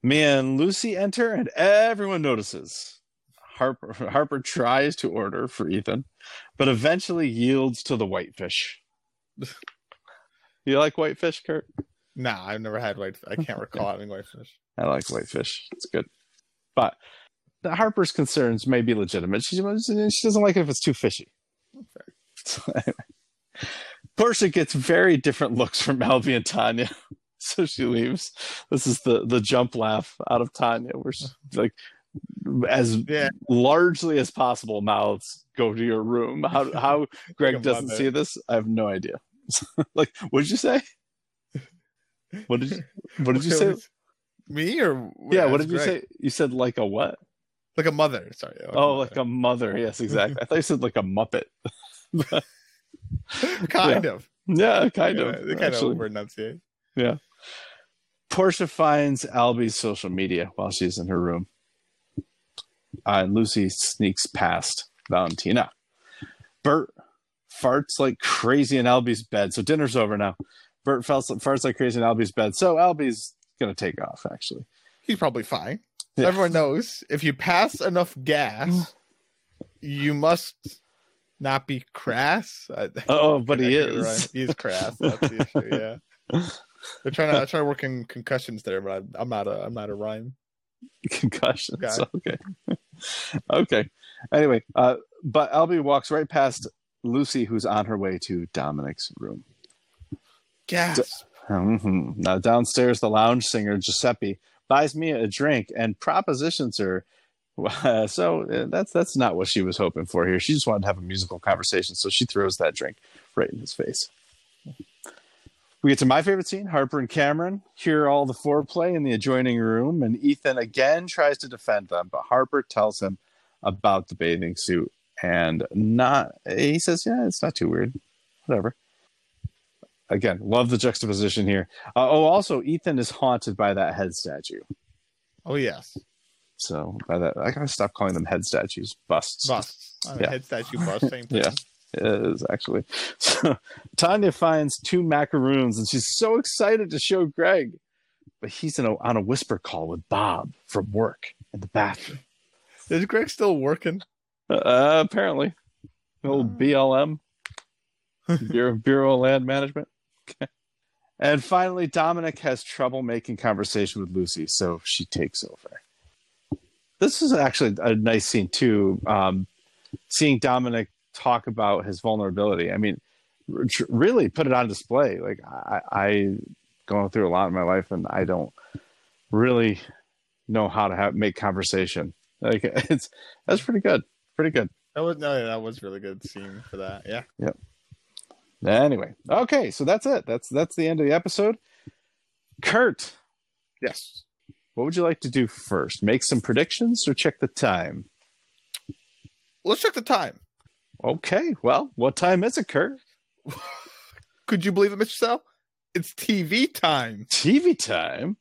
Speaker 1: Mia and Lucy enter, and everyone notices. Harper, Harper tries to order for Ethan, but eventually yields to the whitefish. you like whitefish, Kurt?
Speaker 2: Nah, I've never had white. I can't recall having whitefish.
Speaker 1: I like whitefish. It's good. But the Harper's concerns may be legitimate. She, she doesn't like it if it's too fishy. So, anyway. Portia gets very different looks from Albie and Tanya. So she leaves. This is the the jump laugh out of Tanya, where she's like as
Speaker 2: Yeah.
Speaker 1: largely as possible mouths go to your room. How how Greg doesn't
Speaker 2: mother.
Speaker 1: see this, I have no idea. like, what did you say? What did you what did you say?
Speaker 2: Me or
Speaker 1: Yeah, what did you say? You said like a what?
Speaker 2: Like a mother. Sorry. Like
Speaker 1: Oh,
Speaker 2: a
Speaker 1: like a mother. Yes, exactly. I thought you said like a Muppet.
Speaker 2: kind of.
Speaker 1: Yeah, kind
Speaker 2: Yeah,
Speaker 1: of.
Speaker 2: They kind
Speaker 1: actually.
Speaker 2: of over enunciate. Yeah.
Speaker 1: Portia finds Albie's social media while she's in her room. Uh, and Lucy sneaks past Valentina. Bert farts like crazy in Albie's bed. So dinner's over now. Bert farts, farts like crazy in Albie's bed. So Albie's going to take off, actually.
Speaker 2: He's probably fine.
Speaker 1: Yeah.
Speaker 2: Everyone knows if you pass enough gas, you must not be crass.
Speaker 1: Oh, but he
Speaker 2: I
Speaker 1: is.
Speaker 2: right. He's crass. That's the issue. Yeah. They're trying to trying to work in concussions there, but I'm, I'm not a I'm not a rhyme.
Speaker 1: concussions.
Speaker 2: Guy.
Speaker 1: Okay. okay. Anyway, uh, but Albie walks right past Lucy, who's on her way to Dominic's room.
Speaker 2: Gas.
Speaker 1: Mhm. Now, downstairs, the lounge singer Giuseppe buys Mia a drink and propositions her. Uh, so that's that's not what she was hoping for here. She just wanted to have a musical conversation, so she throws that drink right in his face. We get to my favorite scene. Harper and Cameron hear all the foreplay in the adjoining room, and Ethan again tries to defend them, but Harper tells him about the bathing suit and not. He says, "Yeah, it's not too weird. Whatever." Again, love the juxtaposition here. Uh, oh, also, Ethan is haunted by that head statue.
Speaker 2: Oh yes.
Speaker 1: So by that, I gotta stop calling them head statues, busts.
Speaker 2: Bust. I mean,
Speaker 1: Yeah.
Speaker 2: Head statue bust. Same thing.
Speaker 1: Yeah. It is actually. So Tanya finds two macaroons and she's so excited to show Greg, but he's in a, on a whisper call with Bob from work in the bathroom.
Speaker 2: Is Greg still working?
Speaker 1: Uh, apparently, old BLM, Bureau, Bureau of Land Management. and finally, Dominic has trouble making conversation with Lucy, so she takes over. This is actually a nice scene too. Um, seeing Dominic talk about his vulnerability. I mean, r- really put it on display. Like I, I going through a lot in my life, and I don't really know how to have make conversation. Like it's that's pretty good, pretty good.
Speaker 2: That was no, that was really good scene for that. Yeah. Yep.
Speaker 1: Anyway, okay, so that's it. That's that's the end of the episode. Kurt,
Speaker 2: Yes.
Speaker 1: What would you like to do first? Make some predictions or check the time?
Speaker 2: Let's check the time.
Speaker 1: Okay, well, what time is it, Kurt?
Speaker 2: Could you believe it, Mr. Sal? It's TV time.
Speaker 1: TV time.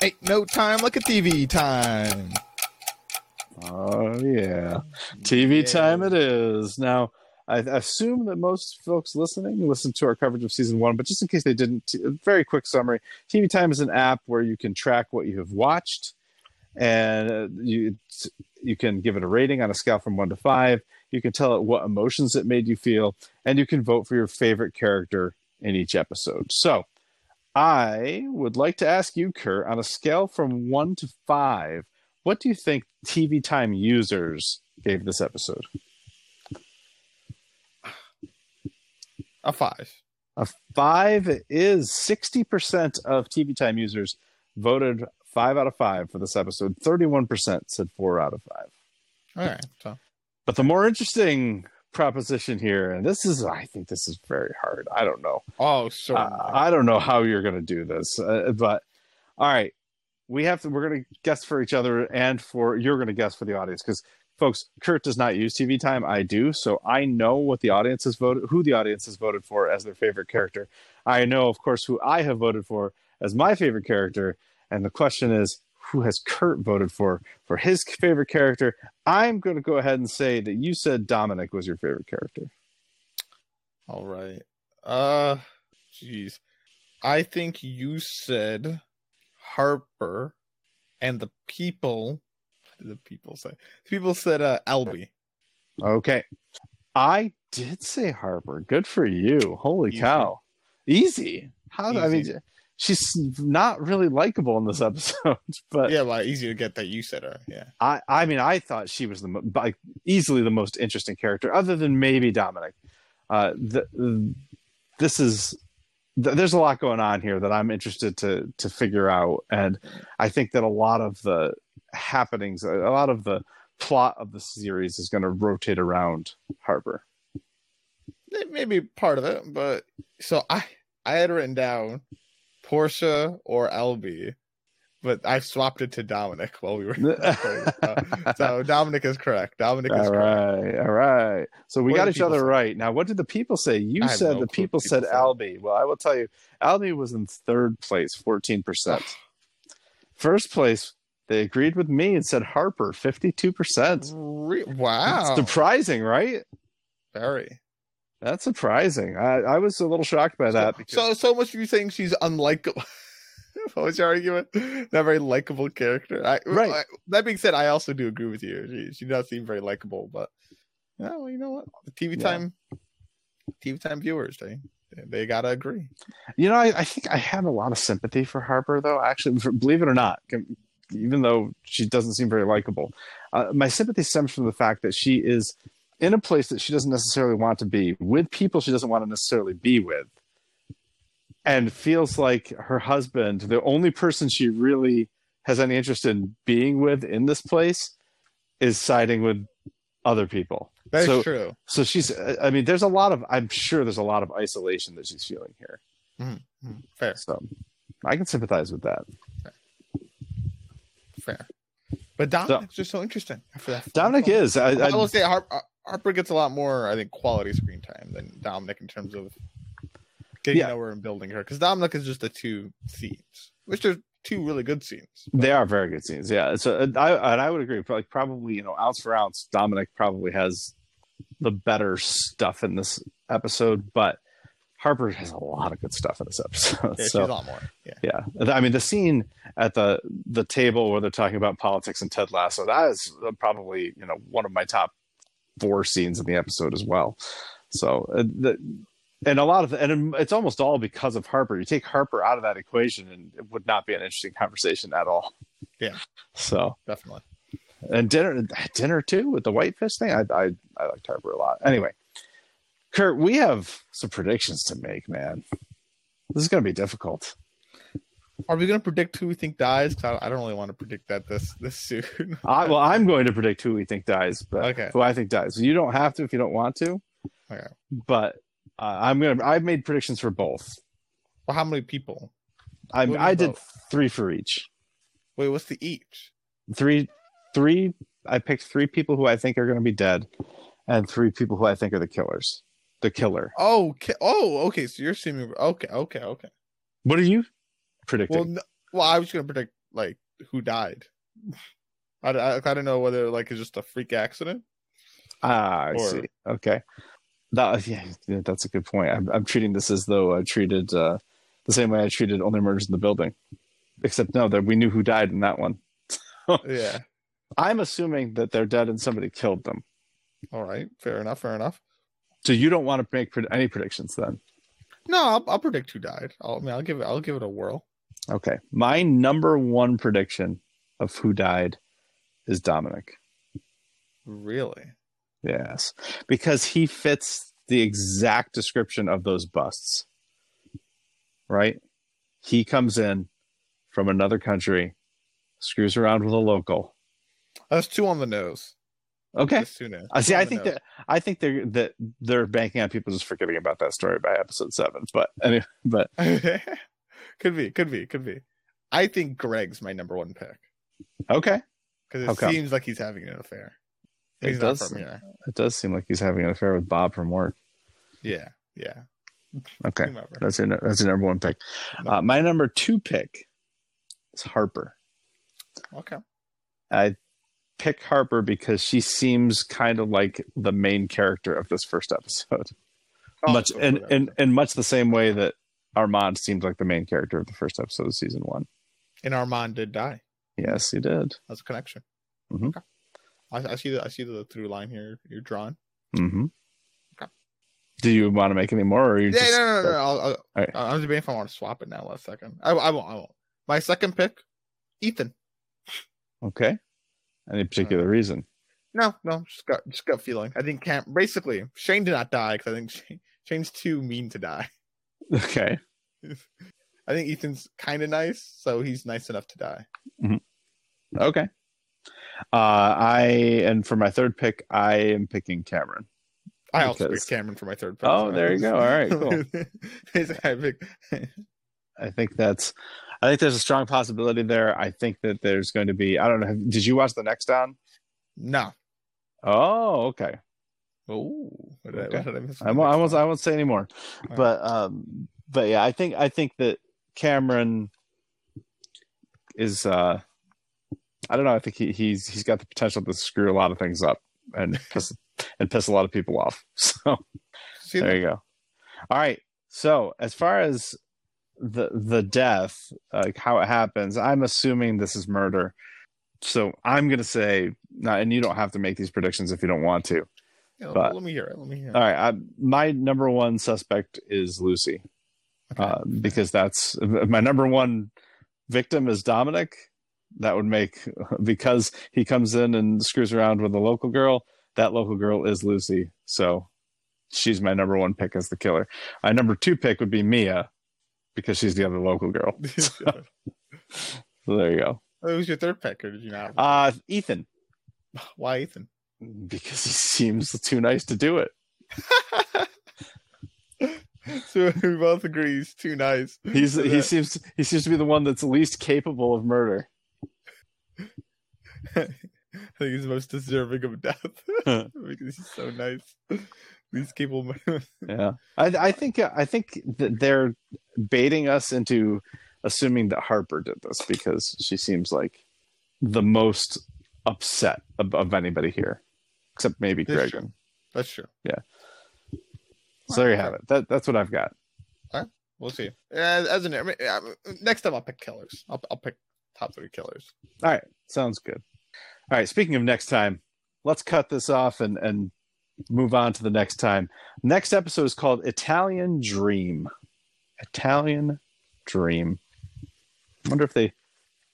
Speaker 2: Ain't no time like a TV time.
Speaker 1: Oh yeah, TV time it is. Now, I assume that most folks listening listened to our coverage of season one, but just in case they didn't, a very quick summary TV Time is an app where you can track what you have watched and uh, you you can give it a rating on a scale from one to five. You can tell it what emotions it made you feel, and you can vote for your favorite character in each episode. So, I would like to ask you, Kurt, on a scale from one to five, what do you think TV Time users gave this episode?
Speaker 2: A five.
Speaker 1: A five is 60% of TV Time users voted five out of five for this episode. 31% said four out of five.
Speaker 2: All right. So,
Speaker 1: But the more interesting proposition here, and this is, I think this is very hard. I don't know.
Speaker 2: oh, so
Speaker 1: Uh, I don't know how you're going to do this, uh, but all right, we have to. We're going to guess for each other, and for you're going to guess for the audience because, folks, Kurt does not use TV time. I do, so I know what the audience has voted, who the audience has voted for as their favorite character. I know, of course, who I have voted for as my favorite character, and the question is. Who has Kurt voted for for his favorite character? I'm going to go ahead and say that you said Dominic was your favorite character.
Speaker 2: all right. Uh, jeez. I think you said Harper, and the people. The people say? People said uh, Albie.
Speaker 1: Okay. I did say Harper. Good for you. Holy
Speaker 2: Easy.
Speaker 1: cow. Easy. How I
Speaker 2: Easy.
Speaker 1: mean she's not really likable in this episode, but
Speaker 2: Yeah, well, easy to get that you said her. Yeah.
Speaker 1: I I mean I thought she was the mo- like easily the most interesting character other than maybe Dominic. Uh the, this is th- there's a lot going on here that I'm interested to to figure out and I think that a lot of the happenings a lot of the plot of the series is going to rotate around Harper.
Speaker 2: It may be part of it, but so I I had written down Portia or Albie, but I swapped it to Dominic while we were. so, so Dominic is correct. Dominic is
Speaker 1: All
Speaker 2: correct.
Speaker 1: right, all right. So we
Speaker 2: What
Speaker 1: got each other
Speaker 2: say?
Speaker 1: right. Now, what did the people say? You said
Speaker 2: no
Speaker 1: the people said
Speaker 2: people said.
Speaker 1: Albie. Well, I will tell you, Albie was in third place, fourteen percent. First place, they agreed with me and said Harper, fifty-two percent.
Speaker 2: Re- wow,
Speaker 1: Surprising, right?
Speaker 2: very.
Speaker 1: That's surprising. I, I was a little shocked by that. because,
Speaker 2: So so much of you saying she's unlikable. what was your argument? Not very likable character. I,
Speaker 1: Right.
Speaker 2: I- that being said, I also do agree with you. She, she does seem very likable, but yeah, well, you know what? The TV
Speaker 1: Yeah.
Speaker 2: time, TV time viewers, they they gotta agree.
Speaker 1: you know, I, I think I have a lot of sympathy for Harper, though. Actually, for, believe it or not, even though she doesn't seem very likable, uh, my sympathy stems from the fact that she is in a place that she doesn't necessarily want to be, with people she doesn't want to necessarily be with, and feels like her husband, the only person she really has any interest in being with in this place, is siding with other people.
Speaker 2: That's
Speaker 1: So-
Speaker 2: true.
Speaker 1: So she's, I mean, there's a lot of, I'm sure there's a lot of isolation that she's feeling here.
Speaker 2: Mm, Fair,
Speaker 1: So I can sympathize with that.
Speaker 2: Fair. But Dominic's just so interesting. For that
Speaker 1: Dominic is. I,
Speaker 2: I,
Speaker 1: I,
Speaker 2: will say Harper, Harper gets a lot more, I think, quality screen time than Dominic in terms of getting
Speaker 1: Yeah.
Speaker 2: to know her and building her. Because Dominic is just the two scenes, which are two really good scenes.
Speaker 1: they are very good scenes. Yeah. So uh, I, and I would agree. Like probably, you know, ounce for ounce, Dominic probably has the better stuff in this episode, but Harper has a lot of good stuff in this episode.
Speaker 2: Yeah,
Speaker 1: so
Speaker 2: a lot more. Yeah.
Speaker 1: yeah, I mean, the scene at the the table where they're talking about politics and Ted Lasso, that is uh, probably you know one of my top four scenes in the episode as well. So uh, the and a lot of the, and it's almost all because of Harper. You take Harper out of that equation, and it would not be an interesting conversation at all.
Speaker 2: Yeah.
Speaker 1: So
Speaker 2: Definitely.
Speaker 1: and dinner dinner too with the whitefish thing. I I I liked Harper a lot. Anyway, Kurt, we have some predictions to make, man. This is going to be difficult.
Speaker 2: Are we going to predict who we think dies? Because I, I don't really want to predict that this this soon.
Speaker 1: I, well, I'm going to predict who we think dies, but
Speaker 2: Okay.
Speaker 1: who I think dies. You don't have to if you don't want to.
Speaker 2: Okay.
Speaker 1: But uh, I'm gonna. I've made predictions for both.
Speaker 2: Well, how many people?
Speaker 1: I I did
Speaker 2: both?
Speaker 1: three for each.
Speaker 2: Wait, what's the each?
Speaker 1: Three, three. I picked three people who I think are going to be dead, and three people who I think are the killers. The killer.
Speaker 2: Oh, okay. Oh, okay. So you're assuming. Okay, okay, okay.
Speaker 1: What are you predicting?
Speaker 2: Well, no, well, I was going to predict like who died. I, I, I don't know whether like it's just a freak accident.
Speaker 1: ah, I
Speaker 2: or-
Speaker 1: see. Okay. That, yeah, yeah, that's a good point. I'm, I'm treating this as though I treated uh, the same way I treated Only Murders in the Building, except no, that we knew who died in that one.
Speaker 2: Yeah.
Speaker 1: I'm assuming that they're dead and somebody killed them.
Speaker 2: All right. Fair enough. Fair enough.
Speaker 1: So you don't want to make pred- any predictions then?
Speaker 2: No, I'll, I'll predict who died. I'll, I mean, I'll give it. I'll give it a whirl.
Speaker 1: Okay. My number one prediction of who died is Dominic.
Speaker 2: Really?
Speaker 1: Yes, because he fits the exact description of those busts. Right? He comes in from another country, screws around with a local.
Speaker 2: That's two on the nose.
Speaker 1: Okay.
Speaker 2: Just two nose.
Speaker 1: I see. I think
Speaker 2: nose.
Speaker 1: that I think they're that they're banking on people just forgetting about that story by episode seven. But anyway, but
Speaker 2: could be. Could be. Could be. I think Greg's my number one pick
Speaker 1: okay,
Speaker 2: because it seems like he's having an affair.
Speaker 1: It
Speaker 2: He's not
Speaker 1: does. it does seem like he's having an affair with Bob from work.
Speaker 2: Yeah. Yeah.
Speaker 1: Okay,
Speaker 2: Whomever.
Speaker 1: that's your that's your number one pick. Uh, my number two pick is Harper.
Speaker 2: Okay.
Speaker 1: I pick Harper because she seems kind of like the main character of this first episode.
Speaker 2: Oh,
Speaker 1: much
Speaker 2: so
Speaker 1: in,
Speaker 2: good.
Speaker 1: in in much the same way that Armand seems like the main character of the first episode of season one.
Speaker 2: and Armand did die.
Speaker 1: Yes, he did.
Speaker 2: That's a connection.
Speaker 1: Mhm.
Speaker 2: Okay. I, I see the I see the through line here you're drawn.
Speaker 1: hmm
Speaker 2: Okay.
Speaker 1: Do you want to make any more, or you
Speaker 2: Yeah,
Speaker 1: just
Speaker 2: no, no, no. no. I'll, I'll,
Speaker 1: right.
Speaker 2: I'm debating if I want to swap it now. Last second. I, I won't. I won't. My second pick, Ethan.
Speaker 1: okay? Any particular reason?
Speaker 2: No, no, just got just got feeling. I think Cam basically Shane did not die because I think Shane, Shane's too mean to die.
Speaker 1: Okay,
Speaker 2: I think Ethan's kind of nice, so he's nice enough to die.
Speaker 1: okay. Uh, I and for my third pick, I am picking Cameron.
Speaker 2: I also
Speaker 1: Because-
Speaker 2: picked Cameron for my third pick.
Speaker 1: Oh,
Speaker 2: so-
Speaker 1: there you go. All right, cool.
Speaker 2: Basically, I picked-
Speaker 1: I think that's. I think there's a strong possibility there. I think that there's going to be. I don't know. have- Did you watch the next down?
Speaker 2: no.
Speaker 1: Oh, okay.
Speaker 2: Oh, I,
Speaker 1: Okay.
Speaker 2: I?
Speaker 1: I won't. I won't. Say anymore.
Speaker 2: right.
Speaker 1: But um, but yeah, I think I think that Cameron is. uh I don't know. I think he, he's he's got the potential to screw a lot of things up and piss and piss a lot of people off. So
Speaker 2: See
Speaker 1: there you go. All right. So as far as the the death, like how it happens, I'm assuming this is murder. So I'm gonna say, and you don't have to make these predictions if you don't want to.
Speaker 2: Yeah,
Speaker 1: but-
Speaker 2: let me hear it. Let me hear it.
Speaker 1: All right, I, my number one suspect is Lucy,
Speaker 2: Okay.
Speaker 1: uh, because that's my number one victim is Dominic. That would make because he comes in and screws around with a local girl. That local girl is Lucy, so she's my number one pick as the killer. My number two pick would be Mia, because she's the other local girl. So there you go.
Speaker 2: Who's your third pick, or did you not?
Speaker 1: Uh, Ethan,
Speaker 2: Why Ethan?
Speaker 1: because he seems too nice to do it.
Speaker 2: so we both agree he's too nice.
Speaker 1: He's he
Speaker 2: that-
Speaker 1: seems he seems to be the one that's least capable of murder.
Speaker 2: I think he's most deserving of death because he's so nice. These people,
Speaker 1: Yeah, I I think I think that they're baiting us into assuming that Harper did this because she seems like the most upset of, of anybody here, except maybe
Speaker 2: That's
Speaker 1: Greg.
Speaker 2: true. that's true. Yeah.
Speaker 1: So there you have it. That that's what I've got.
Speaker 2: All right, we'll see. As, as an I mean, next time, I'll pick killers. I'll I'll pick top three killers.
Speaker 1: All right, sounds good. All right, speaking of next time, let's cut this off and and move on to the next time. Next episode is called Italian Dream. Italian Dream. I wonder if they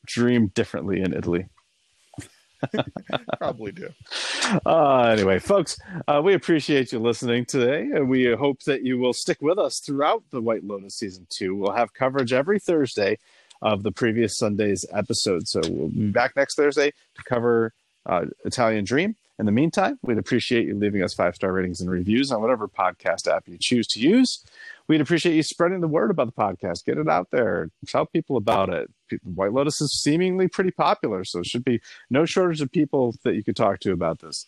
Speaker 1: dream differently in Italy.
Speaker 2: Probably do.
Speaker 1: Uh, anyway, folks, uh, we appreciate you listening today, and we hope that you will stick with us throughout the White Lotus season two. We'll have coverage every Thursday of the previous Sunday's episode. So we'll be back next Thursday to cover uh, Italian Dream. In the meantime, we'd appreciate you leaving us five star ratings and reviews on whatever podcast app you choose to use. We'd appreciate you spreading the word about the podcast. Get it out there. Tell people about it. White Lotus is seemingly pretty popular, so it should be no shortage of people that you could talk to about this.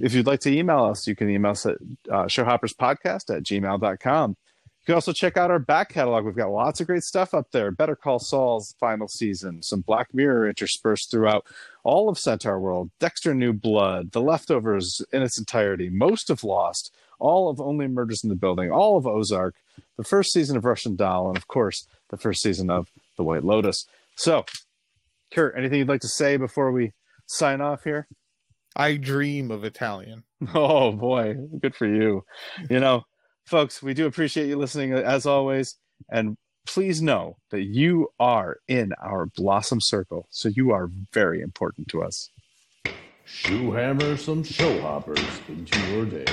Speaker 1: If you'd like to email us, you can email us at uh, showhopperspodcast at gmail.com. You can also check out our back catalog. We've got lots of great stuff up there. Better Call Saul's final season, some Black Mirror interspersed throughout all of Centaurworld, Dexter New Blood, The Leftovers in its entirety, most of Lost, all of Only Murders in the Building, all of Ozark, the first season of Russian Doll, and of course, the first season of The White Lotus. So, Kurt, anything you'd like to say before we sign off here?
Speaker 2: I dream of Italian.
Speaker 1: Oh boy, good for you. You know, folks, we do appreciate you listening as always. And please know that you are in our Blossom Circle. So you are very important to us.
Speaker 3: Shoe hammer some show hoppers into your day.